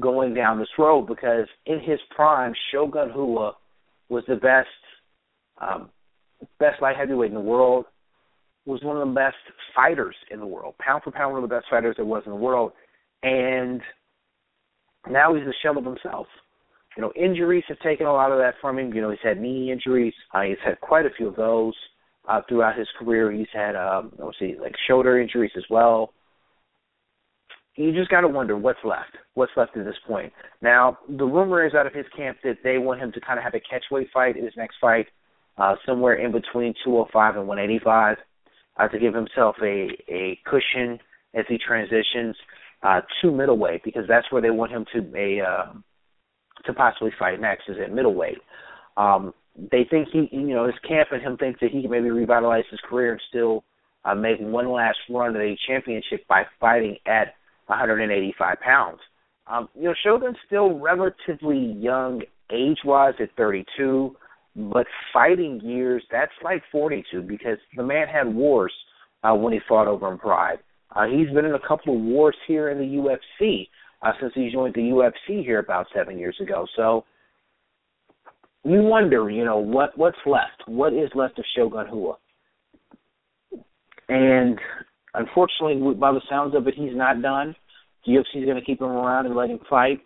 going down this road because in his prime, Shogun Rua was the best um, best light heavyweight in the world, was one of the best fighters in the world, pound for pound, one of the best fighters there was in the world, and now he's a shell of himself. You know, injuries have taken a lot of that from him. You know, he's had knee injuries. Uh, he's had quite a few of those uh, throughout his career. He's had, um, let's see, like shoulder injuries as well you just got to wonder what's left. What's left at this point? Now, the rumor is out of his camp that they want him to kind of have a catchweight fight in his next fight, uh, somewhere in between 205 and 185, uh, to give himself a a cushion as he transitions. uh, to middleweight because that's where they want him to a uh, to possibly fight next is at middleweight. Um, they think he, you know, his camp and him thinks that he can maybe revitalize his career and still uh, make one last run at a championship by fighting at 185 pounds. Um, you know, Shogun's still relatively young age-wise at 32, but fighting years that's like 42 because the man had wars uh, when he fought over in Pride. Uh, he's been in a couple of wars here in the UFC uh, since he joined the UFC here about seven years ago. So you wonder, you know, what what's left? What is left of Shogun Rua? And unfortunately, by the sounds of it, he's not done. The UFC is going to keep him around and let him fight.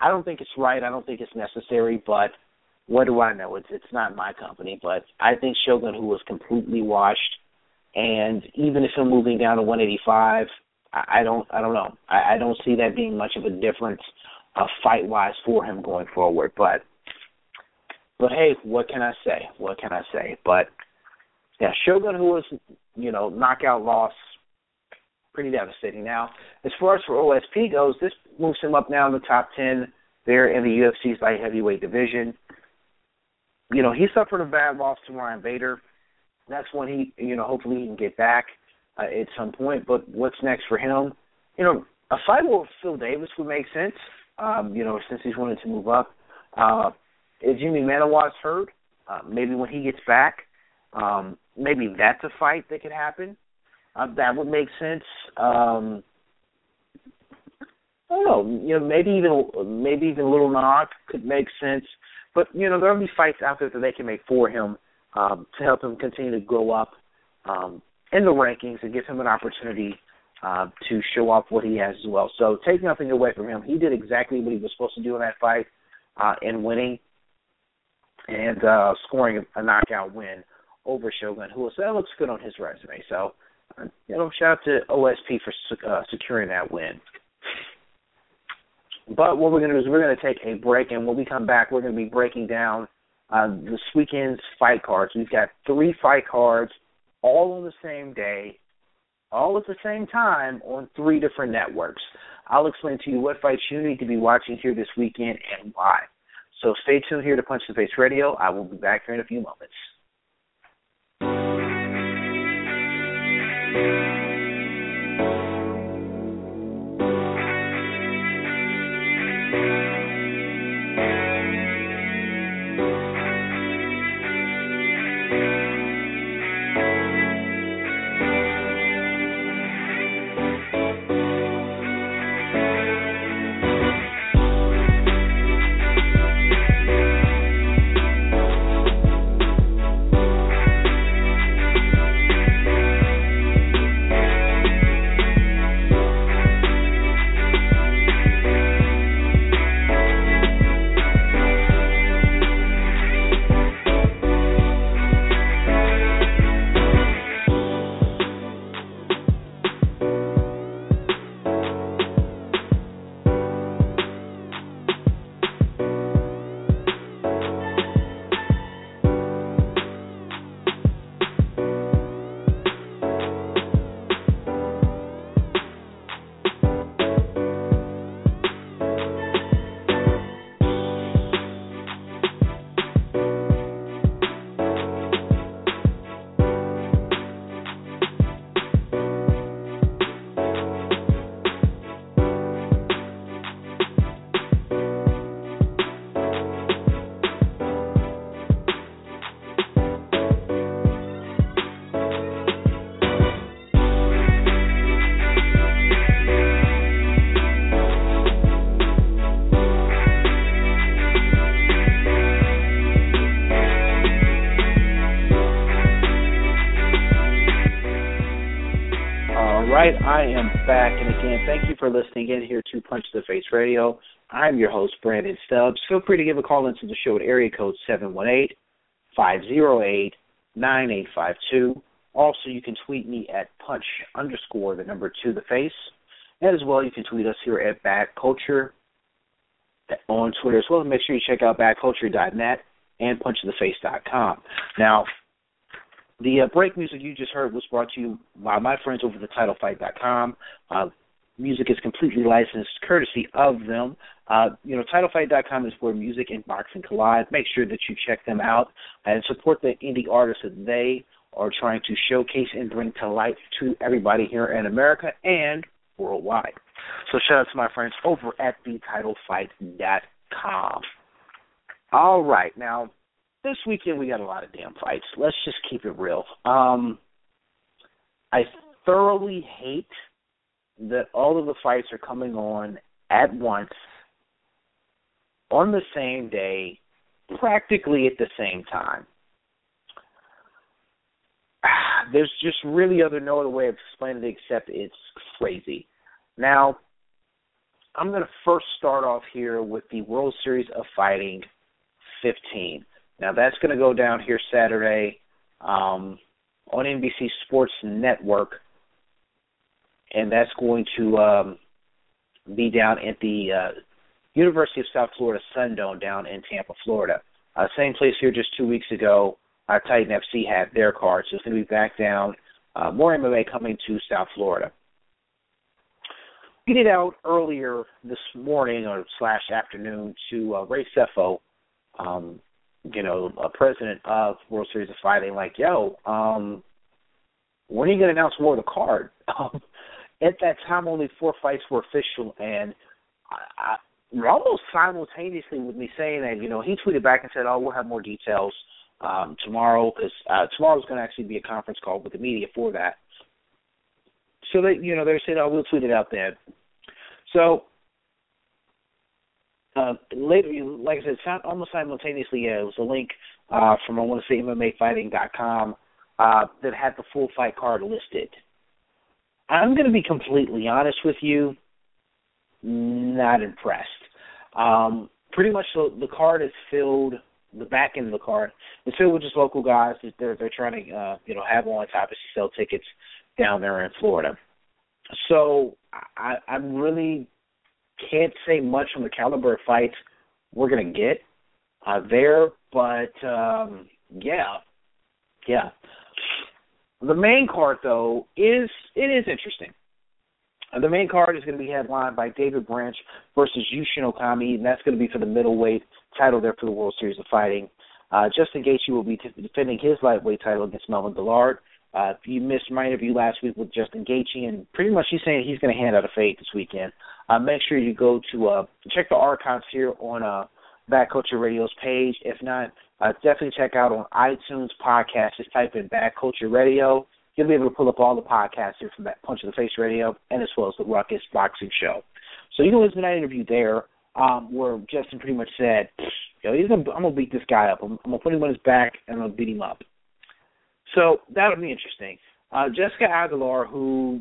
I don't think it's right. I don't think it's necessary. But what do I know? It's it's not my company. But I think Shogun, who was completely washed, and even if him moving down to 185, I, I don't I don't know. I, I don't see that being much of a difference uh, fight wise for him going forward. But but hey, what can I say? What can I say? But yeah, Shogun, who was you know knockout loss, pretty devastating. Now, as far as for OSP goes, this moves him up now in the top ten there in the UFC's light heavyweight division. You know, he suffered a bad loss to Ryan Bader. That's when he, you know, hopefully he can get back uh, at some point. But what's next for him? You know, a fight with Phil Davis would make sense. Um, you know, since he's wanted to move up. Uh, if Jimmy Manuwa's hurt, uh, maybe when he gets back, um, maybe that's a fight that could happen. Uh, that would make sense. Um, I don't know. You know, maybe even maybe even Little Nog could make sense. But you know, there are these fights out there that they can make for him um, to help him continue to grow up um, in the rankings and give him an opportunity uh, to show off what he has as well. So take nothing away from him. He did exactly what he was supposed to do in that fight uh, in winning and uh, scoring a knockout win over Shogun, Rua that looks good on his resume. So, uh, you know, shout out to OSP for uh, securing that win. But what we're going to do is we're going to take a break, and when we come back, we're going to be breaking down uh, this weekend's fight cards. We've got three fight cards, all on the same day, all at the same time on three different networks. I'll explain to you what fights you need to be watching here this weekend and why. So stay tuned here to Punch the Face Radio. I will be back here in a few moments. For listening in here to Punch the Face Radio. I'm your host, Brandon Stubbs. Feel free to give a call into the show at area code seven one eight five zero eight nine eight five two. Also, you can tweet me at punch underscore the number two the face. And as well, you can tweet us here at Bad Culture on Twitter as well. Make sure you check out badculture.net and punchtheface.com. Now, the uh, break music you just heard was brought to you by my friends over at TitleFight.com. Uh, music is completely licensed, courtesy of them. Uh, you know, TitleFight.com is where music and boxing collide. Make sure that you check them out and support the indie artists that they are trying to showcase and bring to light to everybody here in America and worldwide. So shout out to my friends over at thetitlefight.com. All right, now this weekend we got a lot of damn fights. Let's just keep it real. Um, I thoroughly hate that all of the fights are coming on at once on the same day, practically at the same time. There's just really other no other way of explaining it except it's crazy. Now, I'm going to first start off here with the World Series of Fighting 15. Now that's going to go down here Saturday um, on NBC Sports Network, and that's going to um, be down at the uh, University of South Florida Sundome down in Tampa, Florida. Uh, same place here just two weeks ago. Uh, Titan FC had their card, so it's going to be back down. Uh, more MMA coming to South Florida. Tweeted out earlier this morning or slash afternoon to uh, Ray Sefo, um, you know, president of World Series of Fighting, like, yo, um, when are you going to announce more of the card? At that time, only four fights were official, and I, I, almost simultaneously with me saying that, you know, he tweeted back and said, "Oh, we'll have more details um, tomorrow because uh, tomorrow's going to actually be a conference call with the media for that." So they, you know, they said, "Oh, we'll tweet it out then." So uh, later, like I said, almost simultaneously, yeah, it was a link uh, from I want to say MMAfighting.com uh, that had the full fight card listed. I'm going to be completely honest with you, not impressed. Um, pretty much the, the card is filled. The back end of the card is filled with just local guys. That they're they're trying to uh, you know have on top to sell tickets down there in Florida. So I, I'm really can't say much on the caliber of fights we're going to get uh, there, but um, yeah, yeah. The main card though is it is interesting. The main card is going to be headlined by David Branch versus Yushin Okami, and that's going to be for the middleweight title there for the World Series of Fighting. Uh, Justin Gaethje will be t- defending his lightweight title against Melvin Guillard. Uh, you missed my interview last week with Justin Gaethje, and pretty much he's saying he's going to hand out a fade this weekend. Uh, make sure you go to uh, check the archives here on uh, Bad Culture Radio's page. If not, uh, definitely check out on iTunes podcast. Just type in Bad Culture Radio. You'll be able to pull up all the podcasts here from that Punch of the Face Radio, and as well as the Ruckus Boxing Show. So you can listen to that interview there, um, where Justin pretty much said, "Yo, he's gonna, I'm gonna beat this guy up. I'm, I'm gonna put him on his back, and I'm gonna beat him up." So that would be interesting. Uh, Jessica Aguilar, who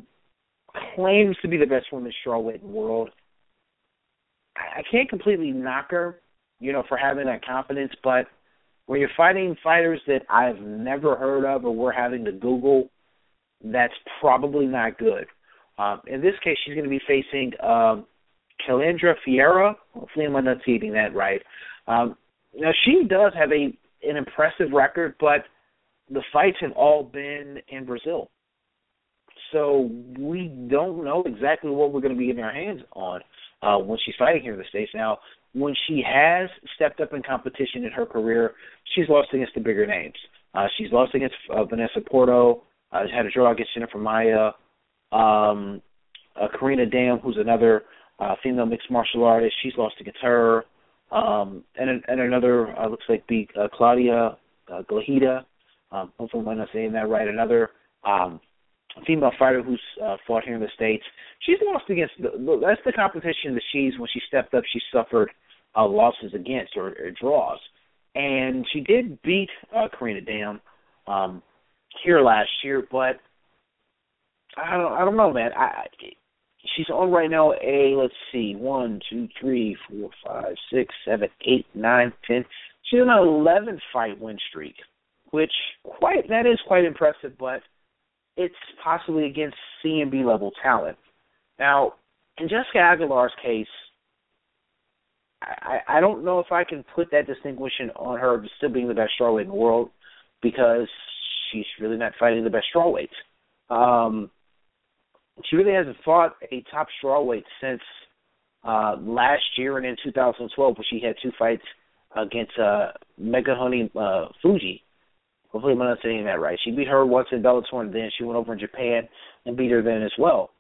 claims to be the best woman strawweight in the world, I, I can't completely knock her, you know, for having that confidence. But when you're fighting fighters that I've never heard of or we're having to Google, that's probably not good. Um, in this case, she's going to be facing um, Kalindra Faria. Hopefully, I'm not enunciating that right. Um, now, she does have a an impressive record, but the fights have all been in Brazil. So we don't know exactly what we're going to be getting our hands on uh, when she's fighting here in the States. Now, when she has stepped up in competition in her career, she's lost against the bigger names. Uh, she's lost against uh, Vanessa Porto, uh, had a draw against Jennifer Maia, um, uh, Karina Dam, who's another uh, female mixed martial artist. She's lost against her. Um, and, and another, uh, looks like be uh, Claudia uh, Glahida, um, hopefully, I'm not saying that right. Another um, female fighter who's uh, fought here in the states. She's lost against. The, that's the competition that she's when she stepped up. She suffered uh, losses against or, or draws, and she did beat uh, Karina Dam um, here last year. But I don't. I don't know, man. I, she's on right now a let's see one two three four five six seven eight nine ten she's on an eleven fight win streak which quite that is quite impressive, but it's possibly against C and B level talent. Now, in Jessica Aguilar's case, I, I don't know if I can put that distinction on her still being the best strawweight in the world because she's really not fighting the best strawweights. Um, she really hasn't fought a top strawweight since uh, last year and in 2012, where she had two fights against uh, Megahoney uh, Fujii. Hopefully, I'm not saying that right. She beat her once in Bellator, and then she went over in Japan and beat her then as well.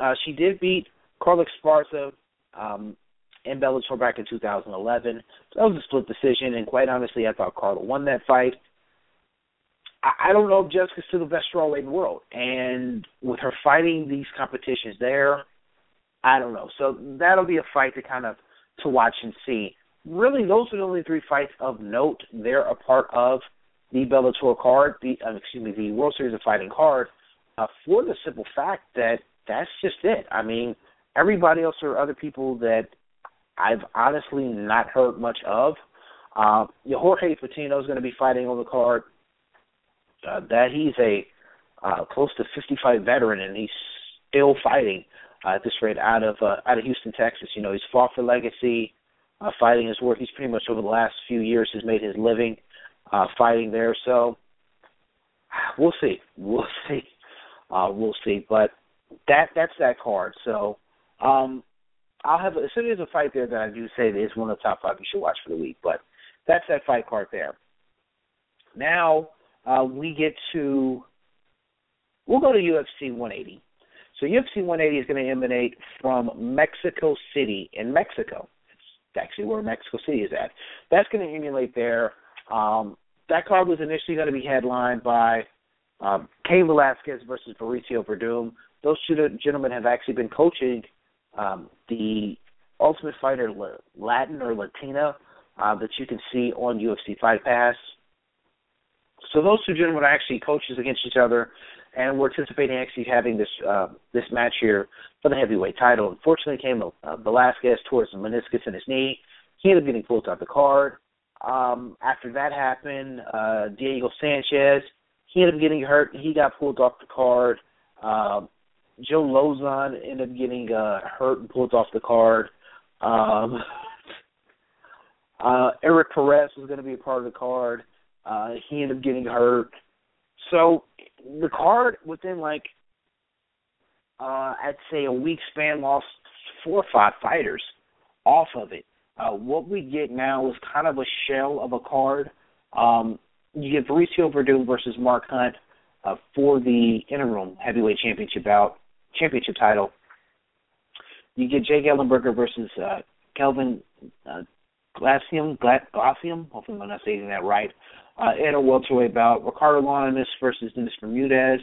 Uh, she did beat Carla Esparza um, in Bellator back in 2011. So that was a split decision, and quite honestly, I thought Carla won that fight. I, I don't know if Jessica's still the best strawweight in the world, and with her fighting these competitions there, I don't know. So that'll be a fight to kind of to watch and see. Really, those are the only three fights of note. They're a part of the Bellator card, the uh, excuse me, the World Series of Fighting card, uh, for the simple fact that that's just it. I mean, everybody else or other people that I've honestly not heard much of. Uh, Jorge Patino is going to be fighting on the card. Uh, that he's a uh, close to 55 veteran and he's still fighting uh, at this rate out of uh, out of Houston, Texas. You know, he's fought for legacy, uh, fighting his work. He's pretty much over the last few years has made his living uh, fighting there. So we'll see, we'll see, uh, we'll see. But that that's that card. So um, I'll have as soon as a fight there that I do say is one of the top five you should watch for the week. But that's that fight card there. Now uh, we get to we'll go to UFC 180. So UFC 180 is going to emanate from Mexico City in Mexico. It's actually where Mexico City is at. That's going to emulate there. Um, that card was initially going to be headlined by um, Cain Velasquez versus Fabricio Werdum. Those two gentlemen have actually been coaching um, the Ultimate Fighter Latin or Latina uh, that you can see on UFC Fight Pass. So those two gentlemen are actually coaches against each other, and we're anticipating actually having this uh, this match here for the heavyweight title. Unfortunately, Cain uh, Velasquez towards the meniscus in his knee. He ended up getting pulled out the card. Um, after that happened, uh, Diego Sanchez, he ended up getting hurt. He got pulled off the card. Uh, Joe Lauzon ended up getting uh, hurt and pulled off the card. Um, uh, Erik Perez was going to be a part of the card. Uh, he ended up getting hurt. So the card within like uh, I'd say a week span lost four or five fighters off of it. Uh, what we get now is kind of a shell of a card. Um, you get Fabricio Werdum versus Mark Hunt uh, for the interim heavyweight championship bout, championship title. You get Jake Ellenberger versus uh, Kelvin uh, Gastelum, Gastelum. Hopefully, I'm not saying that right. Uh, in a welterweight bout, Ricardo Lamas versus Dennis Bermudez.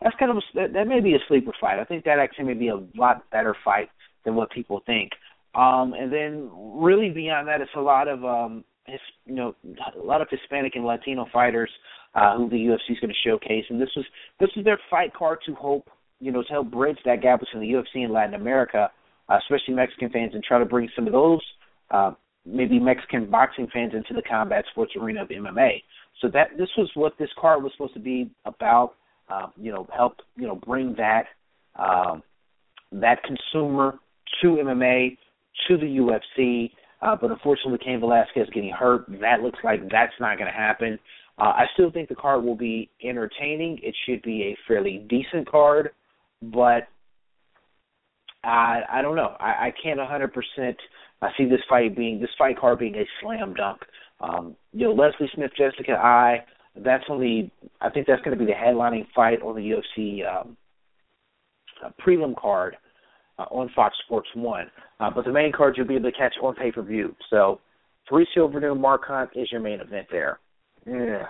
That's kind of a, that, that may be a sleeper fight. I think that actually may be a lot better fight than what people think. Um, and then really beyond that, it's a lot of um, his, you know a lot of Hispanic and Latino fighters uh, who the UFC is going to showcase. And this was this was their fight card to hope you know to help bridge that gap between the UFC and Latin America, uh, especially Mexican fans, and try to bring some of those uh, maybe Mexican boxing fans into the combat sports arena of MMA. So that this was what this card was supposed to be about. Uh, you know, help you know bring that um, that consumer to MMA to the UFC. Uh, but unfortunately, Cain Velasquez getting hurt. That looks like that's not going to happen. Uh, I still think the card will be entertaining. It should be a fairly decent card, but I I don't know. I, I can't a 100% I see this fight being this fight card being a slam dunk. Um, you know, Leslie Smith, Jessica Eye. That's only I think that's going to be the headlining fight on the UFC um, uh, prelim card uh, on Fox Sports One. Uh, but the main card you'll be able to catch on pay per view. So, three silver new Mark Hunt is your main event there. Yeah,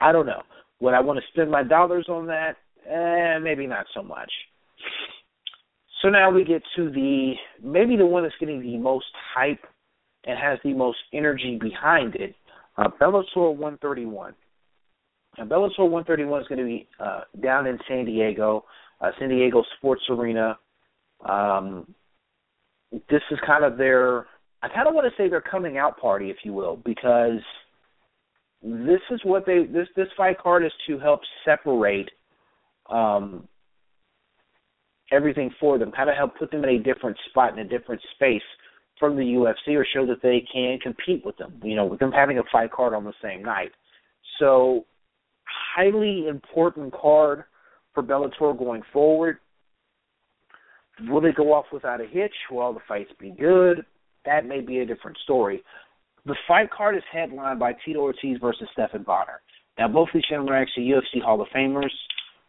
I don't know. Would I want to spend my dollars on that? Eh, maybe not so much. So now we get to the maybe the one that's getting the most hype and has the most energy behind it, uh, Bellator 131. Now, Bellator 131 is going to be uh, down in San Diego, uh, San Diego Sports Arena. Um, this is kind of their, I kind of want to say their coming out party, if you will, because this is what they this this fight card is to help separate um, everything for them, kind of help put them in a different spot in a different space from the UFC, or show that they can compete with them. You know, with them having a fight card on the same night. So, highly important card for Bellator going forward. Will they go off without a hitch? Will all the fights be good? That may be a different story. The fight card is headlined by Tito Ortiz versus Stephan Bonnar. Now, both these gentlemen are actually UFC Hall of Famers.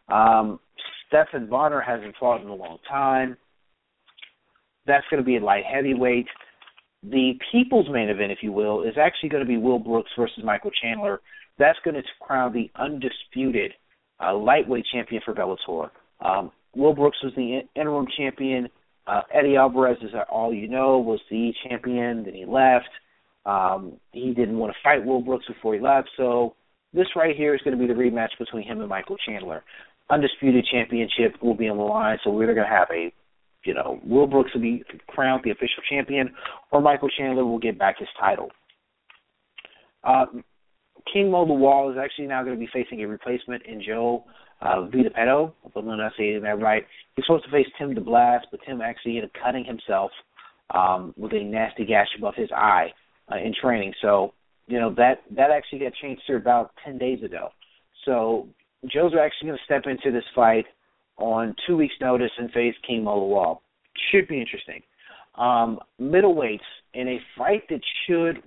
Um, Stephan Bonnar hasn't fought in a long time. That's going to be a light heavyweight. The people's main event, if you will, is actually going to be Will Brooks versus Michael Chandler. That's going to crown the undisputed uh, lightweight champion for Bellator. Um, Will Brooks was the interim champion. Uh, Eddie Alvarez, is all you know, was the champion. Then he left. Um, he didn't want to fight Will Brooks before he left, so this right here is going to be the rematch between him and Michael Chandler. Undisputed championship will be on the line, so we're going to have a, you know, Will Brooks will be crowned the official champion, or Michael Chandler will get back his title. Uh, King Mo Lawal is actually now going to be facing a replacement in Joe uh, Vitapetto, I'm not saying that right. He's supposed to face Tim DeBlass, but Tim actually ended up cutting himself um, with a nasty gash above his eye uh, in training. So, you know, that that actually got changed here about 10 days ago. So, Joe's actually going to step into this fight on two weeks' notice and face King Lawal. Should be interesting. Um, middleweights in a fight that should,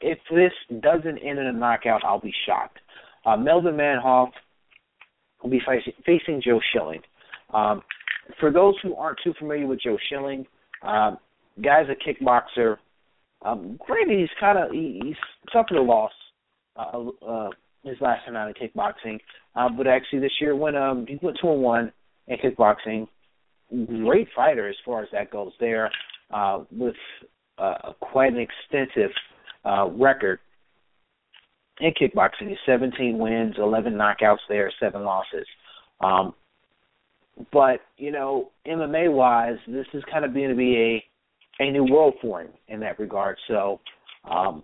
if this doesn't end in a knockout, I'll be shocked. Uh, Melvin Manhoef will be facing, facing Joe Schilling. Um, for those who aren't too familiar with Joe Schilling, um, guy's a kickboxer. Um, granted, he's kind of he, he's suffered a loss uh, uh, his last time out in kickboxing, uh, but actually this year went um he went two and one in kickboxing. Great fighter as far as that goes there, uh, with uh, quite an extensive uh, record in kickboxing. He's 17 wins, 11 knockouts there, seven losses. Um, but you know, MMA wise, this is kind of going to be a a new world for him in that regard. So um,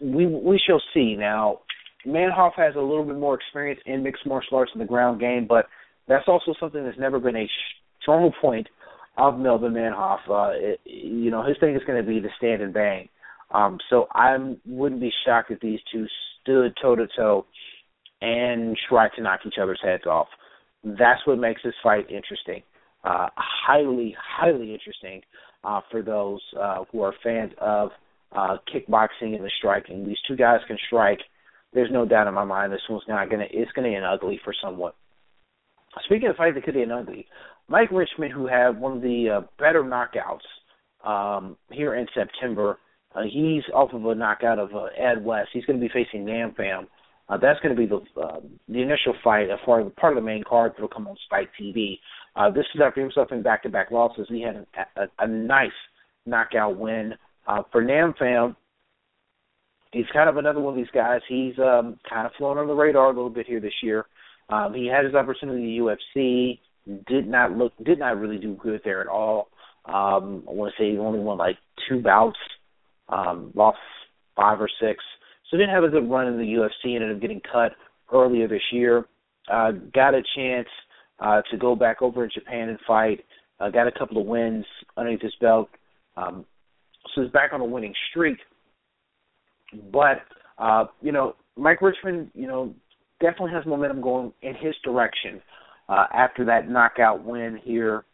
we we shall see. Now, Manhoef has a little bit more experience in mixed martial arts in the ground game, but that's also something that's never been a strong point of Melvin Manhoef. Uh, it, you know, his thing is going to be the stand and bang. Um, so I wouldn't be shocked if these two stood toe to toe and tried to knock each other's heads off. That's what makes this fight interesting. Uh, highly, highly interesting uh, for those uh, who are fans of uh, kickboxing and the striking. These two guys can strike. There's no doubt in my mind this one's not gonna. It's gonna end ugly for someone. Speaking of fights that could end ugly, Mike Richman, who had one of the uh, better knockouts um, here in September, uh, he's off of a knockout of uh, Ed West. He's going to be facing Nam Phan. Uh, that's going to be the uh, the initial fight, as far as part of the main card that'll come on Spike TV. Uh, this is after himself in back-to-back losses. He had a, a, a nice knockout win. Uh, for Nam Phan, he's kind of another one of these guys. He's um, kind of flown on the radar a little bit here this year. Um, he had his opportunity in the UFC, did not look, did not really do good there at all. Um, I want to say he only won like two bouts um, lost five or six. So didn't have a good run in the UFC. Ended up getting cut earlier this year. Uh, got a chance uh, to go back over in Japan and fight. Uh, got a couple of wins underneath his belt. Um, so he's back on a winning streak. But uh, you know, Mike Richman, you know, definitely has momentum going in his direction uh, after that knockout win here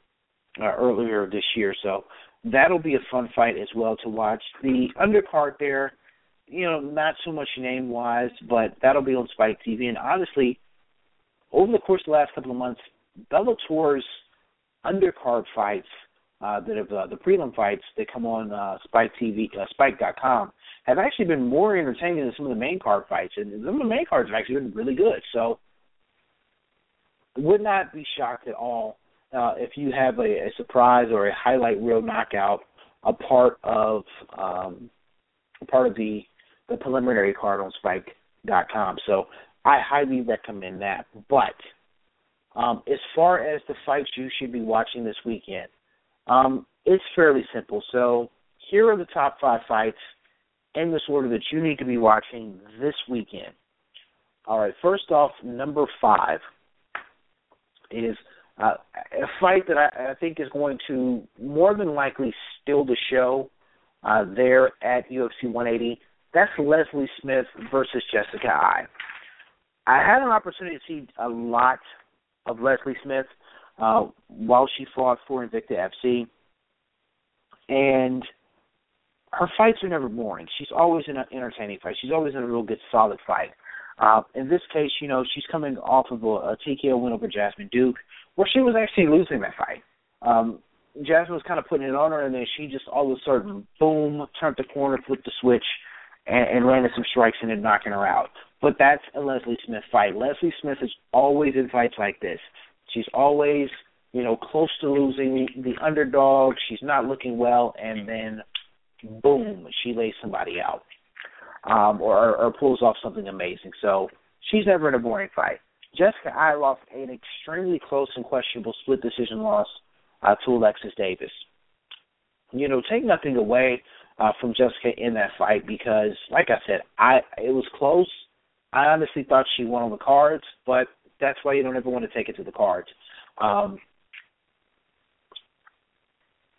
uh, earlier this year. So that'll be a fun fight as well to watch. The undercard there, you know, not so much name wise, but that'll be on Spike TV. And honestly, over the course of the last couple of months, Bellator's undercard fights uh, that have uh, the prelim fights that come on uh, Spike TV, uh, Spike.com, have actually been more entertaining than some of the main card fights, and some of the main cards have actually been really good. So, would not be shocked at all uh, if you have a, a surprise or a highlight reel knockout, a part of um, a part of the the preliminary card on Spike.com. So I highly recommend that. But um, as far as the fights you should be watching this weekend, um, it's fairly simple. So here are the top five fights in this order that you need to be watching this weekend. All right, first off, number five is uh, a fight that I, I think is going to more than likely steal the show uh, there at UFC 180. That's Leslie Smith versus Jessica Eye. I had an opportunity to see a lot of Leslie Smith. Uh, while she fought for Invicta FC, and her fights are never boring. She's always in an entertaining fight. She's always in a real good, solid fight. Uh, in this case, you know, she's coming off of a, a TKO win over Jessamyn Duke, where she was actually losing that fight. Um, Jessamyn was kind of putting it on her, and then she just all of a sudden, boom, turned the corner, flipped the switch, and, and landed some strikes and then knocking her out. But that's a Leslie Smith fight. Leslie Smith is always in fights like this. She's always, you know, close to losing, the underdog. She's not looking well, and then, boom, she lays somebody out, um, or, or pulls off something amazing. So she's never in a boring fight. Jessica Eye lost an extremely close and questionable split decision loss uh, to Alexis Davis. You know, take nothing away uh, from Jessica in that fight because, like I said, I it was close. I honestly thought she won on the cards, but that's why you don't ever want to take it to the cards. Um,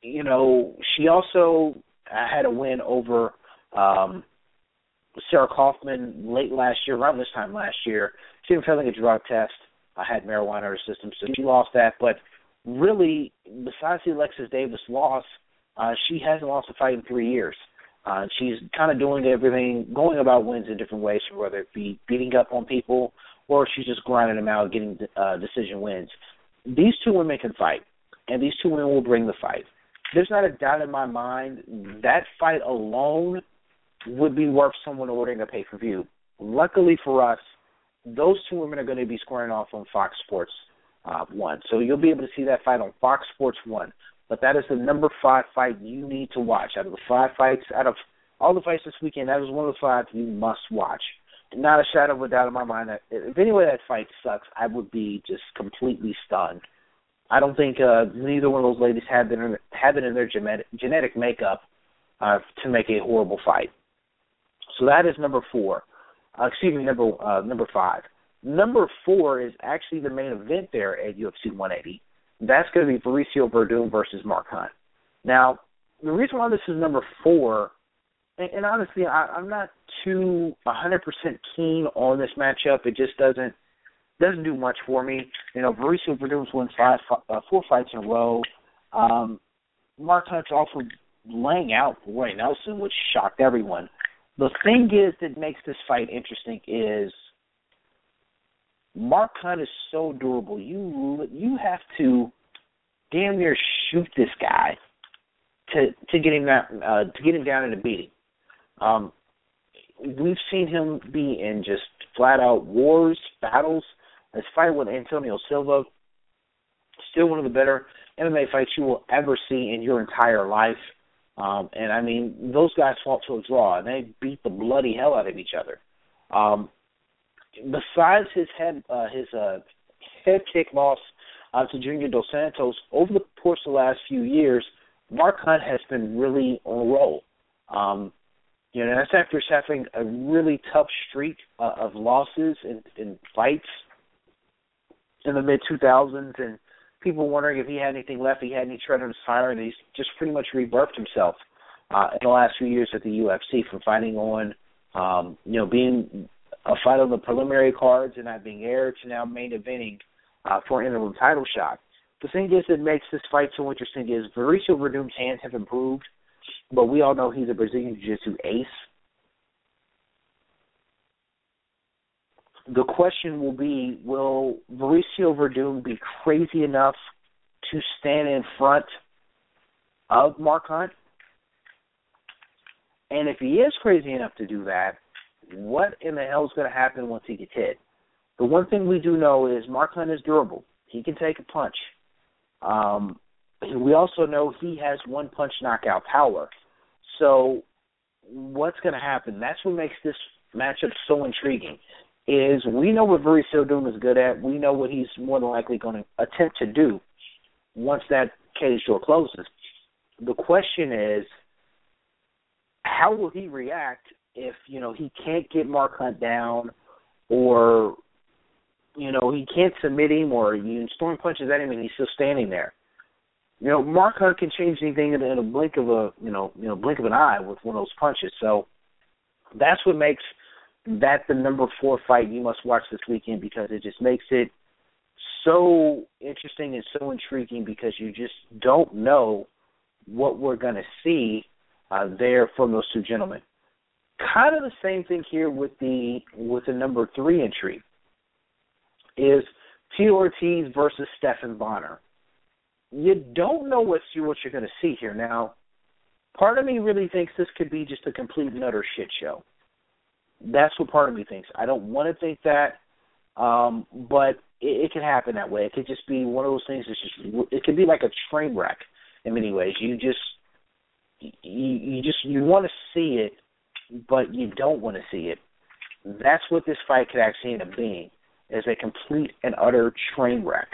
you know, she also had a win over um, Sarah Kaufman late last year, around this time last year. She was failing a drug test. I had marijuana in her system, so she lost that. But really, besides the Alexis Davis loss, uh, she hasn't lost a fight in three years. Uh, she's kind of doing everything, going about wins in different ways, whether it be beating up on people or she's just grinding them out, getting uh, decision wins. These two women can fight, and these two women will bring the fight. There's not a doubt in my mind that fight alone would be worth someone ordering a pay per view. Luckily for us, those two women are going to be squaring off on Fox Sports uh, One, so you'll be able to see that fight on Fox Sports One. But that is the number five fight you need to watch. Out of the five fights, out of all the fights this weekend, that is one of the five you must watch. Not a shadow of a doubt in my mind that if anyway that fight sucks, I would be just completely stunned. I don't think uh, neither one of those ladies had it have it in their genetic, genetic makeup uh, to make a horrible fight. So that is number four. Uh, excuse me, number uh, number five. Number four is actually the main event there at UFC 180. That's going to be Fabricio Werdum versus Mark Hunt. Now, the reason why this is number four, and, and honestly, I, I'm not too 100% keen on this matchup. It just doesn't doesn't do much for me. You know, Fabricio Werdum's won five, uh, four fights in a row. Um, Mark Hunt's also laying out Roy Nelson, which shocked everyone. The thing is that makes this fight interesting is Mark Hunt is so durable. You you have to damn near shoot this guy to to get him that uh, to get him down in a beating. Um, we've seen him be in just flat out wars, battles. His fight with Antonio Silva, still one of the better MMA fights you will ever see in your entire life. Um, and I mean, those guys fought to a draw, and they beat the bloody hell out of each other. Um, besides his head uh, his uh, head kick loss uh, to Junior Dos Santos, over the course of the last few years, Mark Hunt has been really on a roll. Um, you know, that's after having a really tough streak uh, of losses in, in fights in the mid 2000s, and people wondering if he had anything left, he had any tread on his fire, and he's just pretty much rebirthed himself uh, in the last few years at the UFC from fighting on, um, you know, being a fight on the preliminary cards and not being aired to now main eventing uh, for an interim title shot. The thing is that makes this fight so interesting is Fabricio Werdum's hands have improved, but we all know he's a Brazilian Jiu-Jitsu ace. The question will be, will Fabricio Werdum be crazy enough to stand in front of Mark Hunt? And if he is crazy enough to do that, what in the hell is going to happen once he gets hit? The one thing we do know is Mark Hunt is durable. He can take a punch. Um, we also know he has one punch knockout power. So what's going to happen? That's what makes this matchup so intriguing. Is we know what Fabricio Werdum is good at. We know what he's more than likely going to attempt to do once that cage door closes. The question is, how will he react if you know he can't get Mark Hunt down, or you know he can't submit him, or you storm punches at him and he's still standing there. You know, Mark Hunt can change anything in, in a blink of a you know you know blink of an eye with one of those punches. So that's what makes that the number four fight you must watch this weekend because it just makes it so interesting and so intriguing because you just don't know what we're going to see uh, there from those two gentlemen. Kind of the same thing here with the with the number three entry is Tito Ortiz versus Stephan Bonnar. You don't know what you what you're going to see here. Now, part of me really thinks this could be just a complete and utter shit show. That's what part of me thinks. I don't want to think that, um, but it, it could happen that way. It could just be one of those things. That's just it could be like a train wreck in many ways. You just you, you just you want to see it, but you don't want to see it. That's what this fight could actually end up being, is a complete and utter train wreck.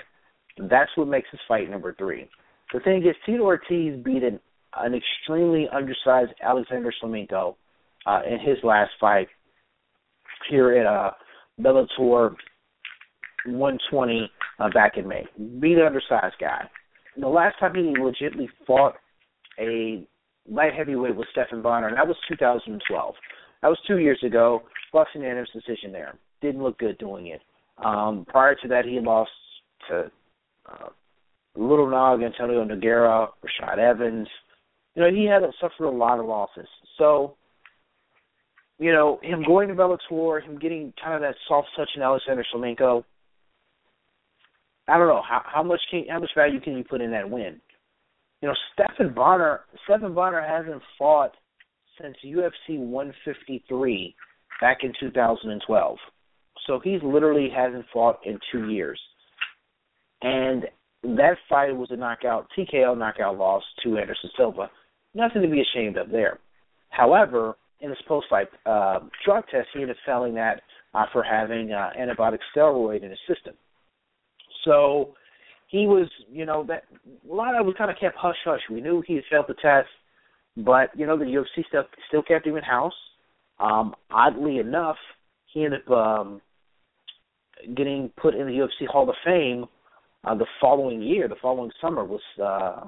That's what makes this fight number three. The thing is, Tito Ortiz beat an, an extremely undersized Alexander Shlemenko uh, in his last fight here at uh, Bellator 120 uh, back in May. Beat an undersized guy. And the last time he legitimately fought a light heavyweight was Stephan Bonnar, and that was 2012. That was two years ago. Lost an unanimous decision there. Didn't look good doing it. Um, prior to that, he lost to uh, Little Nog, Antonio Nogueira, Rashad Evans. You know, he had suffered a lot of losses. So, you know, him going to Bellator, him getting kind of that soft touch in Alexander Shlemenko. I don't know how how much can how much value can you put in that win? You know, Stephan Bonnar Stephan Bonnar hasn't fought since UFC 153 back in 2012. So he's literally hasn't fought in two years. And that fight was a knockout, TKO knockout loss to Anderson Silva. Nothing to be ashamed of there. However, in his post-fight uh, drug test, he ended up failing that uh, for having uh, antibiotic steroid in his system. So he was, you know, that a lot of it kind of kept hush hush. We knew he had failed the test, but you know the UFC still still kept him in house. Um, oddly enough, he ended up um, getting put in the UFC Hall of Fame uh, the following year, the following summer, was uh,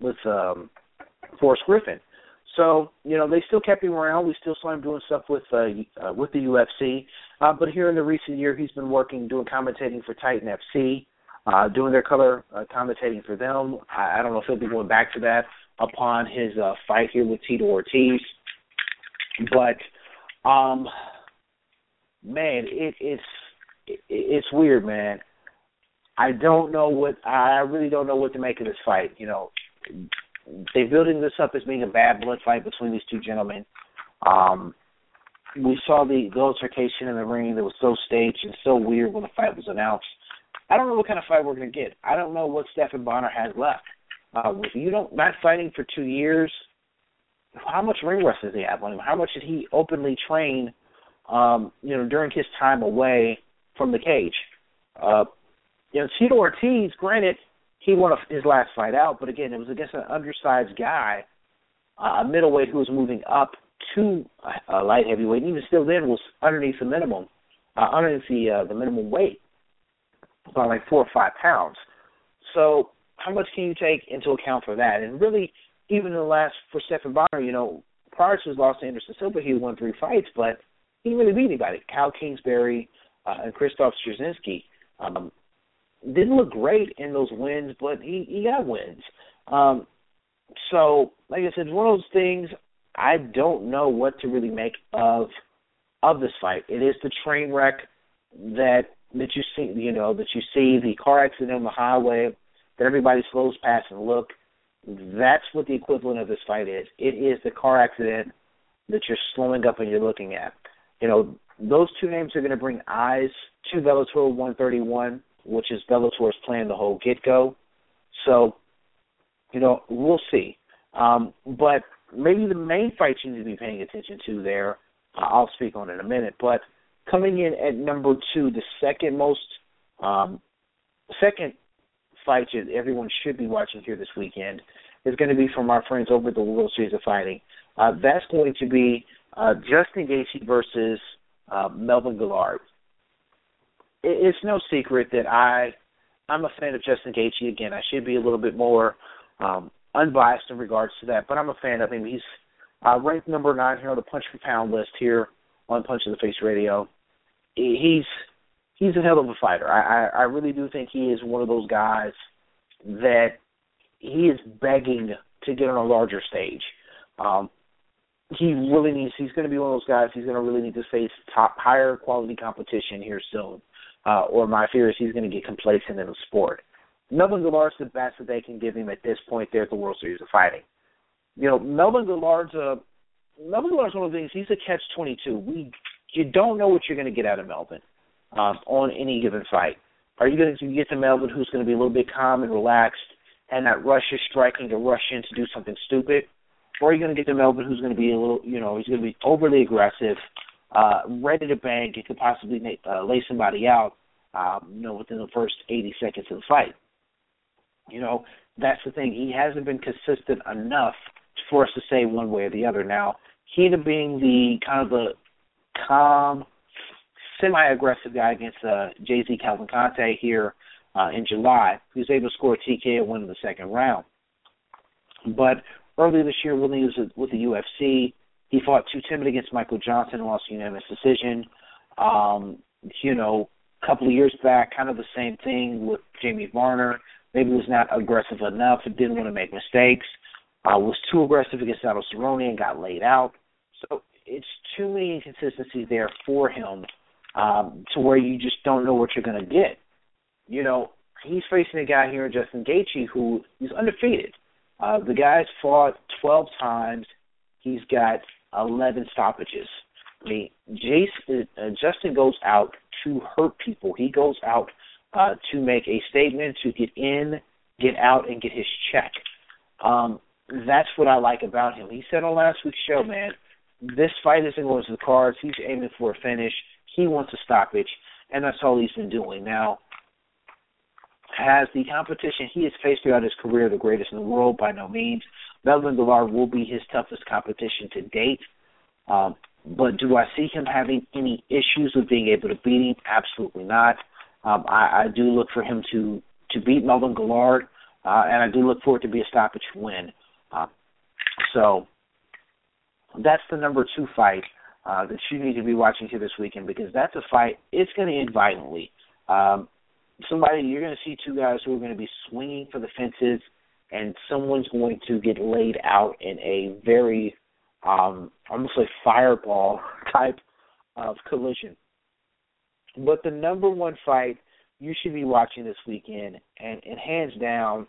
with um, Forrest Griffin. So you know they still kept him around. We still saw him doing stuff with uh, uh, with the UFC. Uh, but here in the recent year, he's been working doing commentating for Titan FC, uh, doing their color uh, commentating for them. I, I don't know if he'll be going back to that upon his uh, fight here with Tito Ortiz. But um, man, it, it's it, it's weird, man. I don't know what I really don't know what to make of this fight. You know, they're building this up as being a bad blood fight between these two gentlemen. Um, we saw the, the altercation in the ring that was so staged and so weird when the fight was announced. I don't know what kind of fight we're going to get. I don't know what Stephan Bonnar has left. Uh, you don't not fighting for two years, how much ring rust does he have on him? How much did he openly train? Um, you know, during his time away from the cage. Uh, you know, Tito Ortiz, granted, he won his last fight out, but again, it was against an undersized guy, a middleweight who was moving up to a light heavyweight, and even still then was underneath the minimum, uh, underneath the uh, the minimum weight, by like four or five pounds. So, how much can you take into account for that? And really, even in the last for Stephan Bonnar, you know, prior to his loss to Anderson Silva, he won three fights, but he didn't really beat anybody. Kyle Kingsbury uh, and Krzysztof Soszynski. Um, didn't look great in those wins, but he he got wins. Um, so, like I said, it's one of those things. I don't know what to really make of of this fight. It is the train wreck that that you see, you know, that you see the car accident on the highway that everybody slows past and look. That's what the equivalent of this fight is. It is the car accident that you're slowing up and you're looking at. You know, those two names are going to bring eyes to Bellator 131 which is Bellator's plan the whole get go. So, you know, we'll see. Um, but maybe the main fight you need to be paying attention to there, I'll speak on in a minute. But coming in at number two, the second most, um, second fight that everyone should be watching here this weekend is going to be from our friends over at the World Series of Fighting. Uh, that's going to be uh, Justin Gaethje versus uh, Melvin Guillard it's no secret that I I'm a fan of Justin Gaethje. Again, I should be a little bit more um, unbiased in regards to that, but I'm a fan of him. He's uh, ranked number nine here on the punch per pound list here on Punch of the Face Radio. He's he's a hell of a fighter. I, I I really do think he is one of those guys that he is begging to get on a larger stage. Um, he really needs. He's going to be one of those guys. He's going to really need to face top, higher quality competition here soon. Uh, or my fear is he's going to get complacent in the sport. Melvin Guillard's the best that they can give him at this point there at the World Series of Fighting. You know, Melvin Guillard's a Melvin Guillard's one of the things. He's a catch twenty two. We you don't know what you're going to get out of Melvin um, on any given fight. Are you going to get to Melvin who's going to be a little bit calm and relaxed and not rush his striking to rush in to do something stupid? Or are you going to get to Melvin who's going to be a little, you know, he's going to be overly aggressive, uh, ready to bang, and could possibly make, uh, lay somebody out, um, you know, within the first 80 seconds of the fight. You know, that's the thing. He hasn't been consistent enough for us to say one way or the other. Now, he ended being the kind of the calm, semi-aggressive guy against uh, JZ Cavalcante here uh, in July. He was able to score a TKO win in the second round. But earlier this year, when he was with the UFC, he fought too timid against Michael Johnson and lost unanimous decision. Um, you know, a couple of years back, kind of the same thing with Jamie Varner. Maybe was not aggressive enough and didn't want to make mistakes. Uh, was too aggressive against Aldo Cerrone and got laid out. So it's too many inconsistencies there for him um, to where you just don't know what you're going to get. You know, he's facing a guy here, Justin Gaethje, who is undefeated. Uh, the guy's fought 12 times. He's got 11 stoppages. I mean, Jason, uh, Justin goes out to hurt people. He goes out uh, to make a statement, to get in, get out, and get his check. Um, that's what I like about him. He said on last week's show, man, this fight isn't going to the cards. He's aiming for a finish. He wants a stoppage, and that's all he's been doing. Now, has the competition he has faced throughout his career the greatest in the world? By no means. Melvin Guillard will be his toughest competition to date. Um, but do I see him having any issues with being able to beat him? Absolutely not. Um, I, I do look for him to to beat Melvin Guillard, uh, and I do look for it to be a stoppage win. Uh, so that's the number two fight uh, that you need to be watching here this weekend because that's a fight. It's going to end violently. Um, somebody you're going to see two guys who are going to be swinging for the fences, and someone's going to get laid out in a very um, almost like fireball type of collision. But the number one fight you should be watching this weekend, and, and hands down,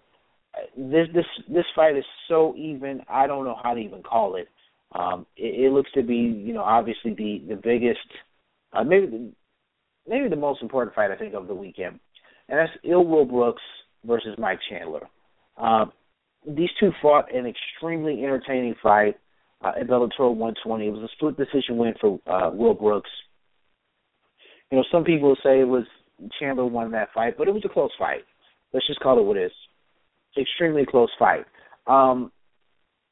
this this this fight is so even. I don't know how to even call it. Um, it, it looks to be, you know, obviously the the biggest, uh, maybe the maybe the most important fight I think of the weekend and that's Ill Will Brooks versus Mike Chandler. Uh, these two fought an extremely entertaining fight uh, at Bellator 120. It was a split decision win for uh, Will Brooks. You know, some people say it was Chandler won that fight, but it was a close fight. Let's just call it what it is. Extremely close fight. Um,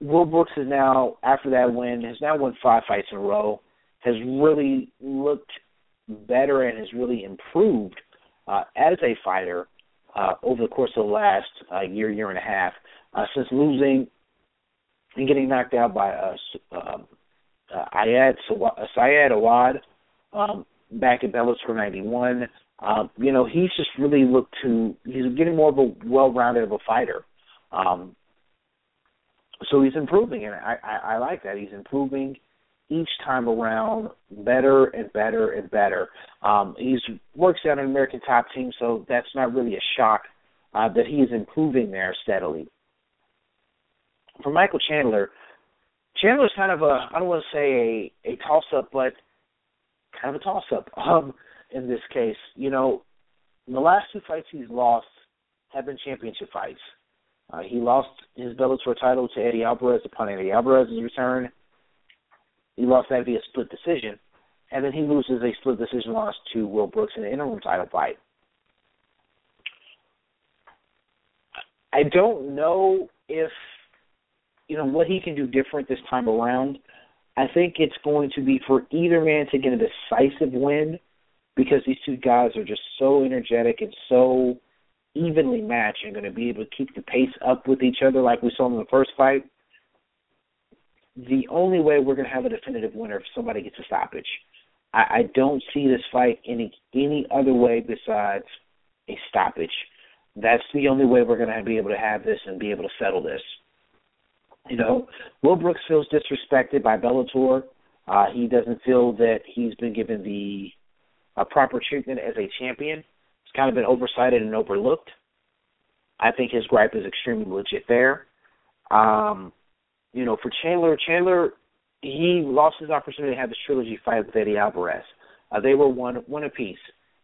Will Brooks is now, after that win, has now won five fights in a row, has really looked better and has really improved uh, as a fighter uh, over the course of the last uh, year, year and a half, uh, since losing and getting knocked out by uh, uh, uh, Ayad Syed Awad um, back in Bellator 91. Um, you know, he's just really looked to he's getting more of a well-rounded of a fighter. Um, so he's improving, and I, I, I like that. He's improving each time around better and better and better. Um, he's works out an American top team, so that's not really a shock uh, that he is improving there steadily. For Michael Chandler, Chandler's kind of a I don't want to say a, a toss up, but kind of a toss up um, in this case. You know, the last two fights he's lost have been championship fights. Uh, he lost his Bellator title to Eddie Alvarez upon Eddie Alvarez's return. He lost that via split decision, and then he loses a split decision loss to Will Brooks in an interim title fight. I don't know if you know what he can do different this time around. I think it's going to be for either man to get a decisive win because these two guys are just so energetic and so evenly matched and going to be able to keep the pace up with each other like we saw in the first fight the only way we're going to have a definitive winner if somebody gets a stoppage. I, I don't see this fight any any other way besides a stoppage. That's the only way we're going to be able to have this and be able to settle this. You know, Will Brooks feels disrespected by Bellator. Uh, he doesn't feel that he's been given the uh, proper treatment as a champion. It's kind of been oversighted and overlooked. I think his gripe is extremely legit there. Um, you know, for Chandler, Chandler, he lost his opportunity to have this trilogy fight with Eddie Alvarez. Uh, they were one one apiece,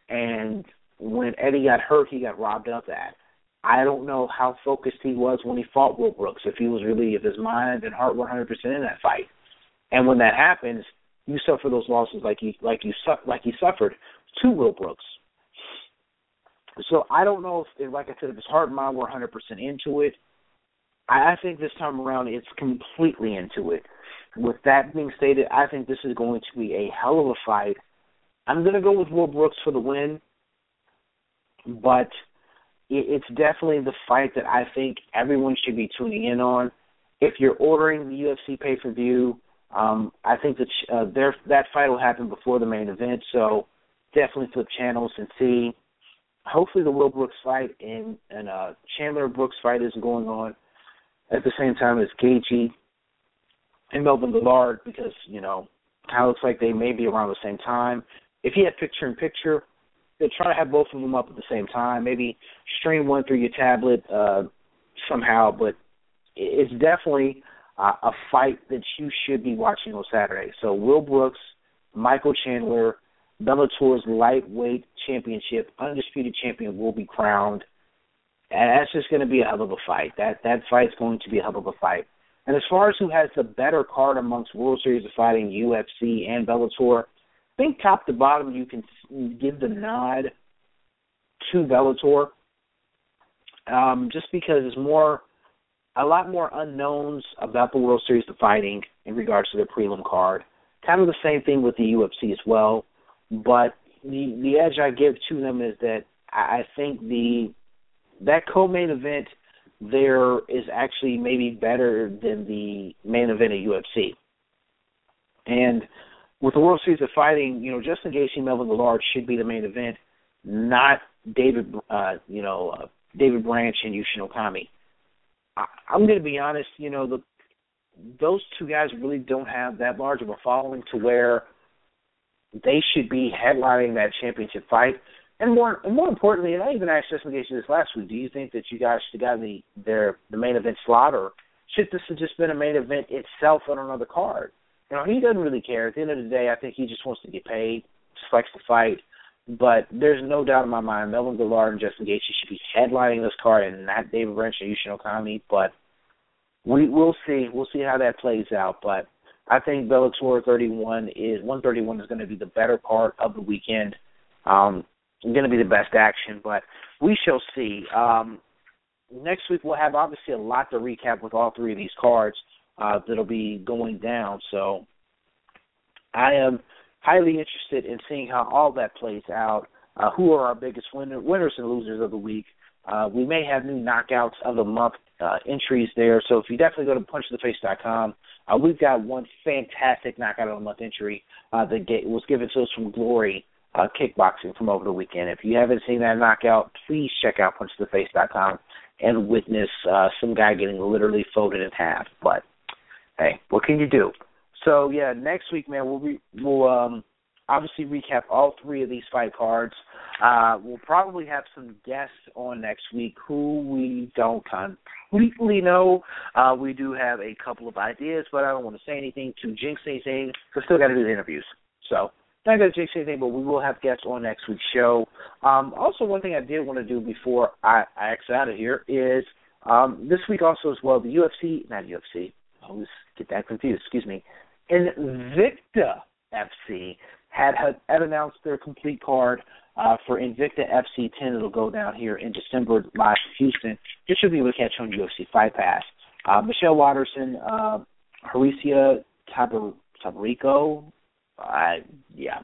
and when Eddie got hurt, he got robbed of that. I don't know how focused he was when he fought Will Brooks, if he was really if his mind and heart were 100% in that fight. And when that happens, you suffer those losses like you like you su- like he suffered to Will Brooks. So I don't know if, like I said, if his heart and mind were 100% into it. I, I think this time around it's completely into it. With that being stated, I think this is going to be a hell of a fight. I'm going to go with Will Brooks for the win, but it's definitely the fight that I think everyone should be tuning in on. If you're ordering the UFC pay per view, um, I think that uh, there, that fight will happen before the main event. So definitely flip channels and see. Hopefully, the Will Brooks fight and and uh, Chandler Brooks fight is going on at the same time as Gaethje and Melvin Guillard because you know kind of looks like they may be around the same time. If he had picture in picture, they'll try to have both of them up at the same time. Maybe stream one through your tablet uh, somehow, but it's definitely uh, a fight that you should be watching on Saturday. So Will Brooks, Michael Chandler, Bellator's lightweight championship, undisputed champion will be crowned. And that's just going to be a hell of a fight. That that fight's going to be a hell of a fight. And as far as who has the better card amongst World Series of Fighting, UFC, and Bellator, I think top to bottom you can give the nod to Bellator, um, just because it's more a lot more unknowns about the World Series of Fighting in regards to their prelim card. Kind of the same thing with the UFC as well, but the the edge I give to them is that I think the that co-main event there is actually maybe better than the main event at UFC. And with the World Series of Fighting, you know, Justin Gaethje, Melvin Guillard should be the main event, not David, uh, you know, uh, David Branch and Yushin Okami. I, I'm going to be honest, you know, the those two guys really don't have that large of a following to where they should be headlining that championship fight. And more, and more importantly, and I even asked Justin Gaethje this last week. Do you think that you guys should have gotten the their the main event slot, or should this have just been a main event itself on another card? You know, he doesn't really care. At the end of the day, I think he just wants to get paid, just likes to fight. But there's no doubt in my mind, Melvin Guillard and Justin Gaethje should be headlining this card, and not David Branch or Yushin Okami. But we we'll see. We'll see how that plays out. But I think Bellator 31 is 131 is going to be the better part of the weekend. Um, going to be the best action, but we shall see. Um, next week we'll have obviously a lot to recap with all three of these cards uh, that'll be going down. So I am highly interested in seeing how all that plays out. Uh, who are our biggest winner, winners and losers of the week? Uh, we may have new knockouts of the month uh, entries there. So if you definitely go to punchtheface.com, uh, we've got one fantastic knockout of the month entry uh, that get, was given to us from Glory uh, Kickboxing from over the weekend. If you haven't seen that knockout, please check out punchtheface.com and witness uh, some guy getting literally folded in half. But hey, what can you do? So yeah, next week, man, we'll re- we'll um, obviously recap all three of these fight cards. Uh, we'll probably have some guests on next week who we don't completely know. Uh, we do have a couple of ideas, but I don't want to say anything to jinx anything. We still got to do the interviews. So not going to jinx anything, but we will have guests on next week's show. Um, also, one thing I did want to do before I, I exit out of here is um, this week also as well the UFC, not UFC. I always get that confused. Excuse me. Invicta FC had, had, announced their complete card uh, for Invicta FC 10. It'll go down here in December live Houston. This should be able to catch on UFC Fight Pass. Uh, Michelle Waterson, uh, Herica Tiburcio, uh, yeah,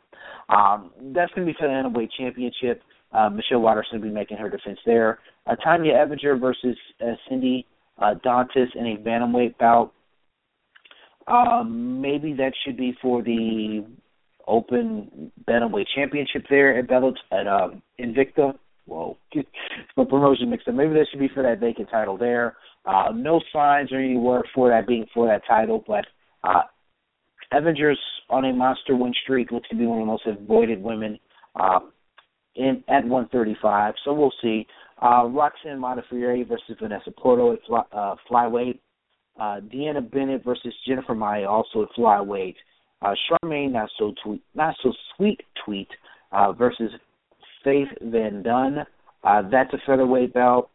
um, that's going to be for the Bantamweight Championship. Uh, Michelle Waterson will be making her defense there. Uh, Tonya Evinger versus uh, Cindy uh, Dandois in a bantamweight bout. Um, maybe that should be for the Open Bantamweight Championship there at Bellator at um, Invicta. Whoa, my promotion mixed up. Maybe that should be for that vacant title there. Uh, no signs or any word for that being for that title, but uh, Evinger's on a monster win streak looks to be one of the most avoided women uh, in at 135. So we'll see. Uh, Roxanne Modafferi versus Vanessa Porto at fly, uh, flyweight. Uh, Deanna Bennett versus Jennifer Maia also at flyweight. Uh, Charmaine not so tweet, not so sweet tweet uh, versus Faith Van Duin. Uh, that's a featherweight belt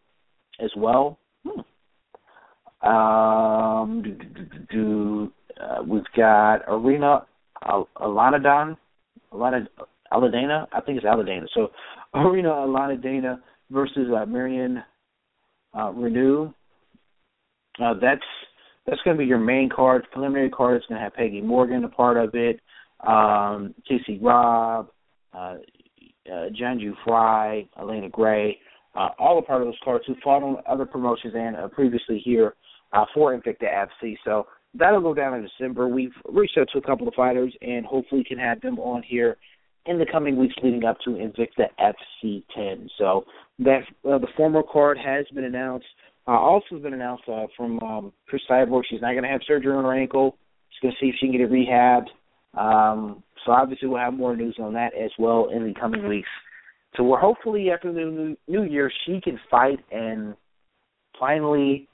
as well. Hmm. Um, do, do, do, uh, we've got Arena Al- Alanadon, Alana Aladana. I think it's Aladana. So Arena Alanadana versus uh, Marion uh, Reneau. Uh, that's that's going to be your main card. Preliminary card is going to have Peggy Morgan a part of it. Um, Casey Robb, uh, uh, Janju Fry, Elena Gray, uh, all a part of those cards who fought on other promotions and uh, previously here uh, for Invicta FC. So that'll go down in December. We've reached out to a couple of fighters and hopefully can have them on here in the coming weeks leading up to Invicta FC 10. So that uh, the former card has been announced. Uh, also been announced uh, from um, Cris Cyborg. She's not going to have surgery on her ankle. She's going to see if she can get it rehabbed. Um, so obviously we'll have more news on that as well in the coming weeks. So we're hopefully after the new, new year she can fight and finally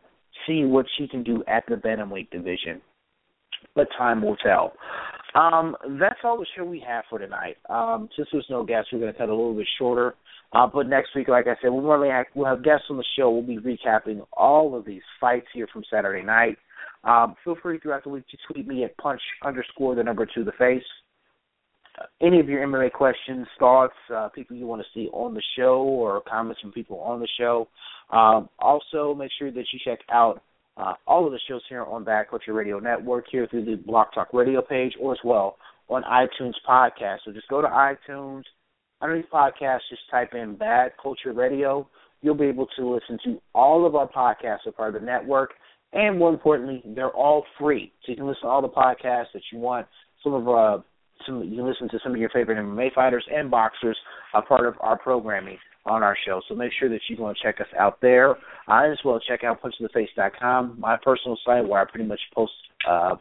see what she can do at the bantamweight division. But time will tell. Um, that's all the show we have for tonight. Um, since there's no guests, we're going to cut a little bit shorter. Uh, but next week, like I said, we'll, really have, we'll have guests on the show. We'll be recapping all of these fights here from Saturday night. Um, feel free throughout the week to tweet me at punch underscore the number two the face. Any of your MMA questions, thoughts, uh, people you want to see on the show, or comments from people on the show. Um, also, make sure that you check out uh, all of the shows here on Bad Culture Radio Network here through the BlogTalkRadio page, or as well on iTunes Podcast. So just go to iTunes underneath podcast, just type in Bad Culture Radio. You'll be able to listen to all of our podcasts as part of the network. And more importantly, they're all free. So you can listen to all the podcasts that you want. Some of uh some you can listen to some of your favorite MMA fighters and boxers a part of our programming on our show. So make sure that you go to check us out there. Uh, as well check out punchtheface.com, my personal site where I pretty much post uh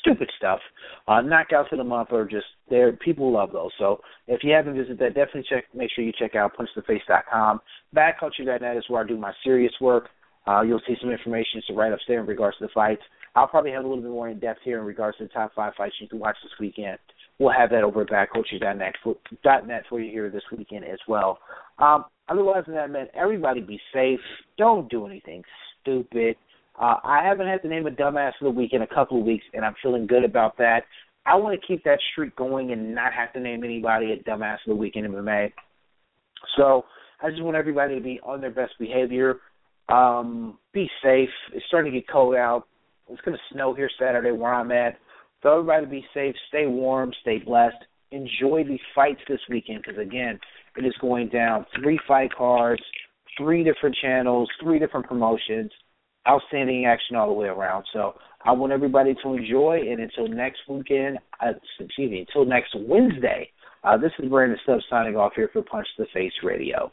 stupid stuff. Uh, knockouts of the month are just there. People love those. So if you haven't visited that, definitely check. Make sure you check out punchtheface.com. Badculture.net is where I do my serious work. Uh, you'll see some information to write up there in regards to the fights. I'll probably have a little bit more in depth here in regards to the top five fights you can watch this weekend. We'll have that over at badculture.net for, .net for you here this weekend as well. Um, otherwise than that, man, everybody be safe. Don't do anything stupid. Uh, I haven't had to name a dumbass of the week in a couple of weeks, and I'm feeling good about that. I want to keep that streak going and not have to name anybody a dumbass of the week in MMA. So I just want everybody to be on their best behavior. Um, be safe. It's starting to get cold out. It's going to snow here Saturday where I'm at. So everybody be safe, stay warm, stay blessed. Enjoy these fights this weekend because again, it is going down. Three fight cards, three different channels, three different promotions outstanding action all the way around. So I want everybody to enjoy, and until next weekend, uh, excuse me, until next Wednesday, uh, this is Brandon Stubbs signing off here for Punch the Face Radio.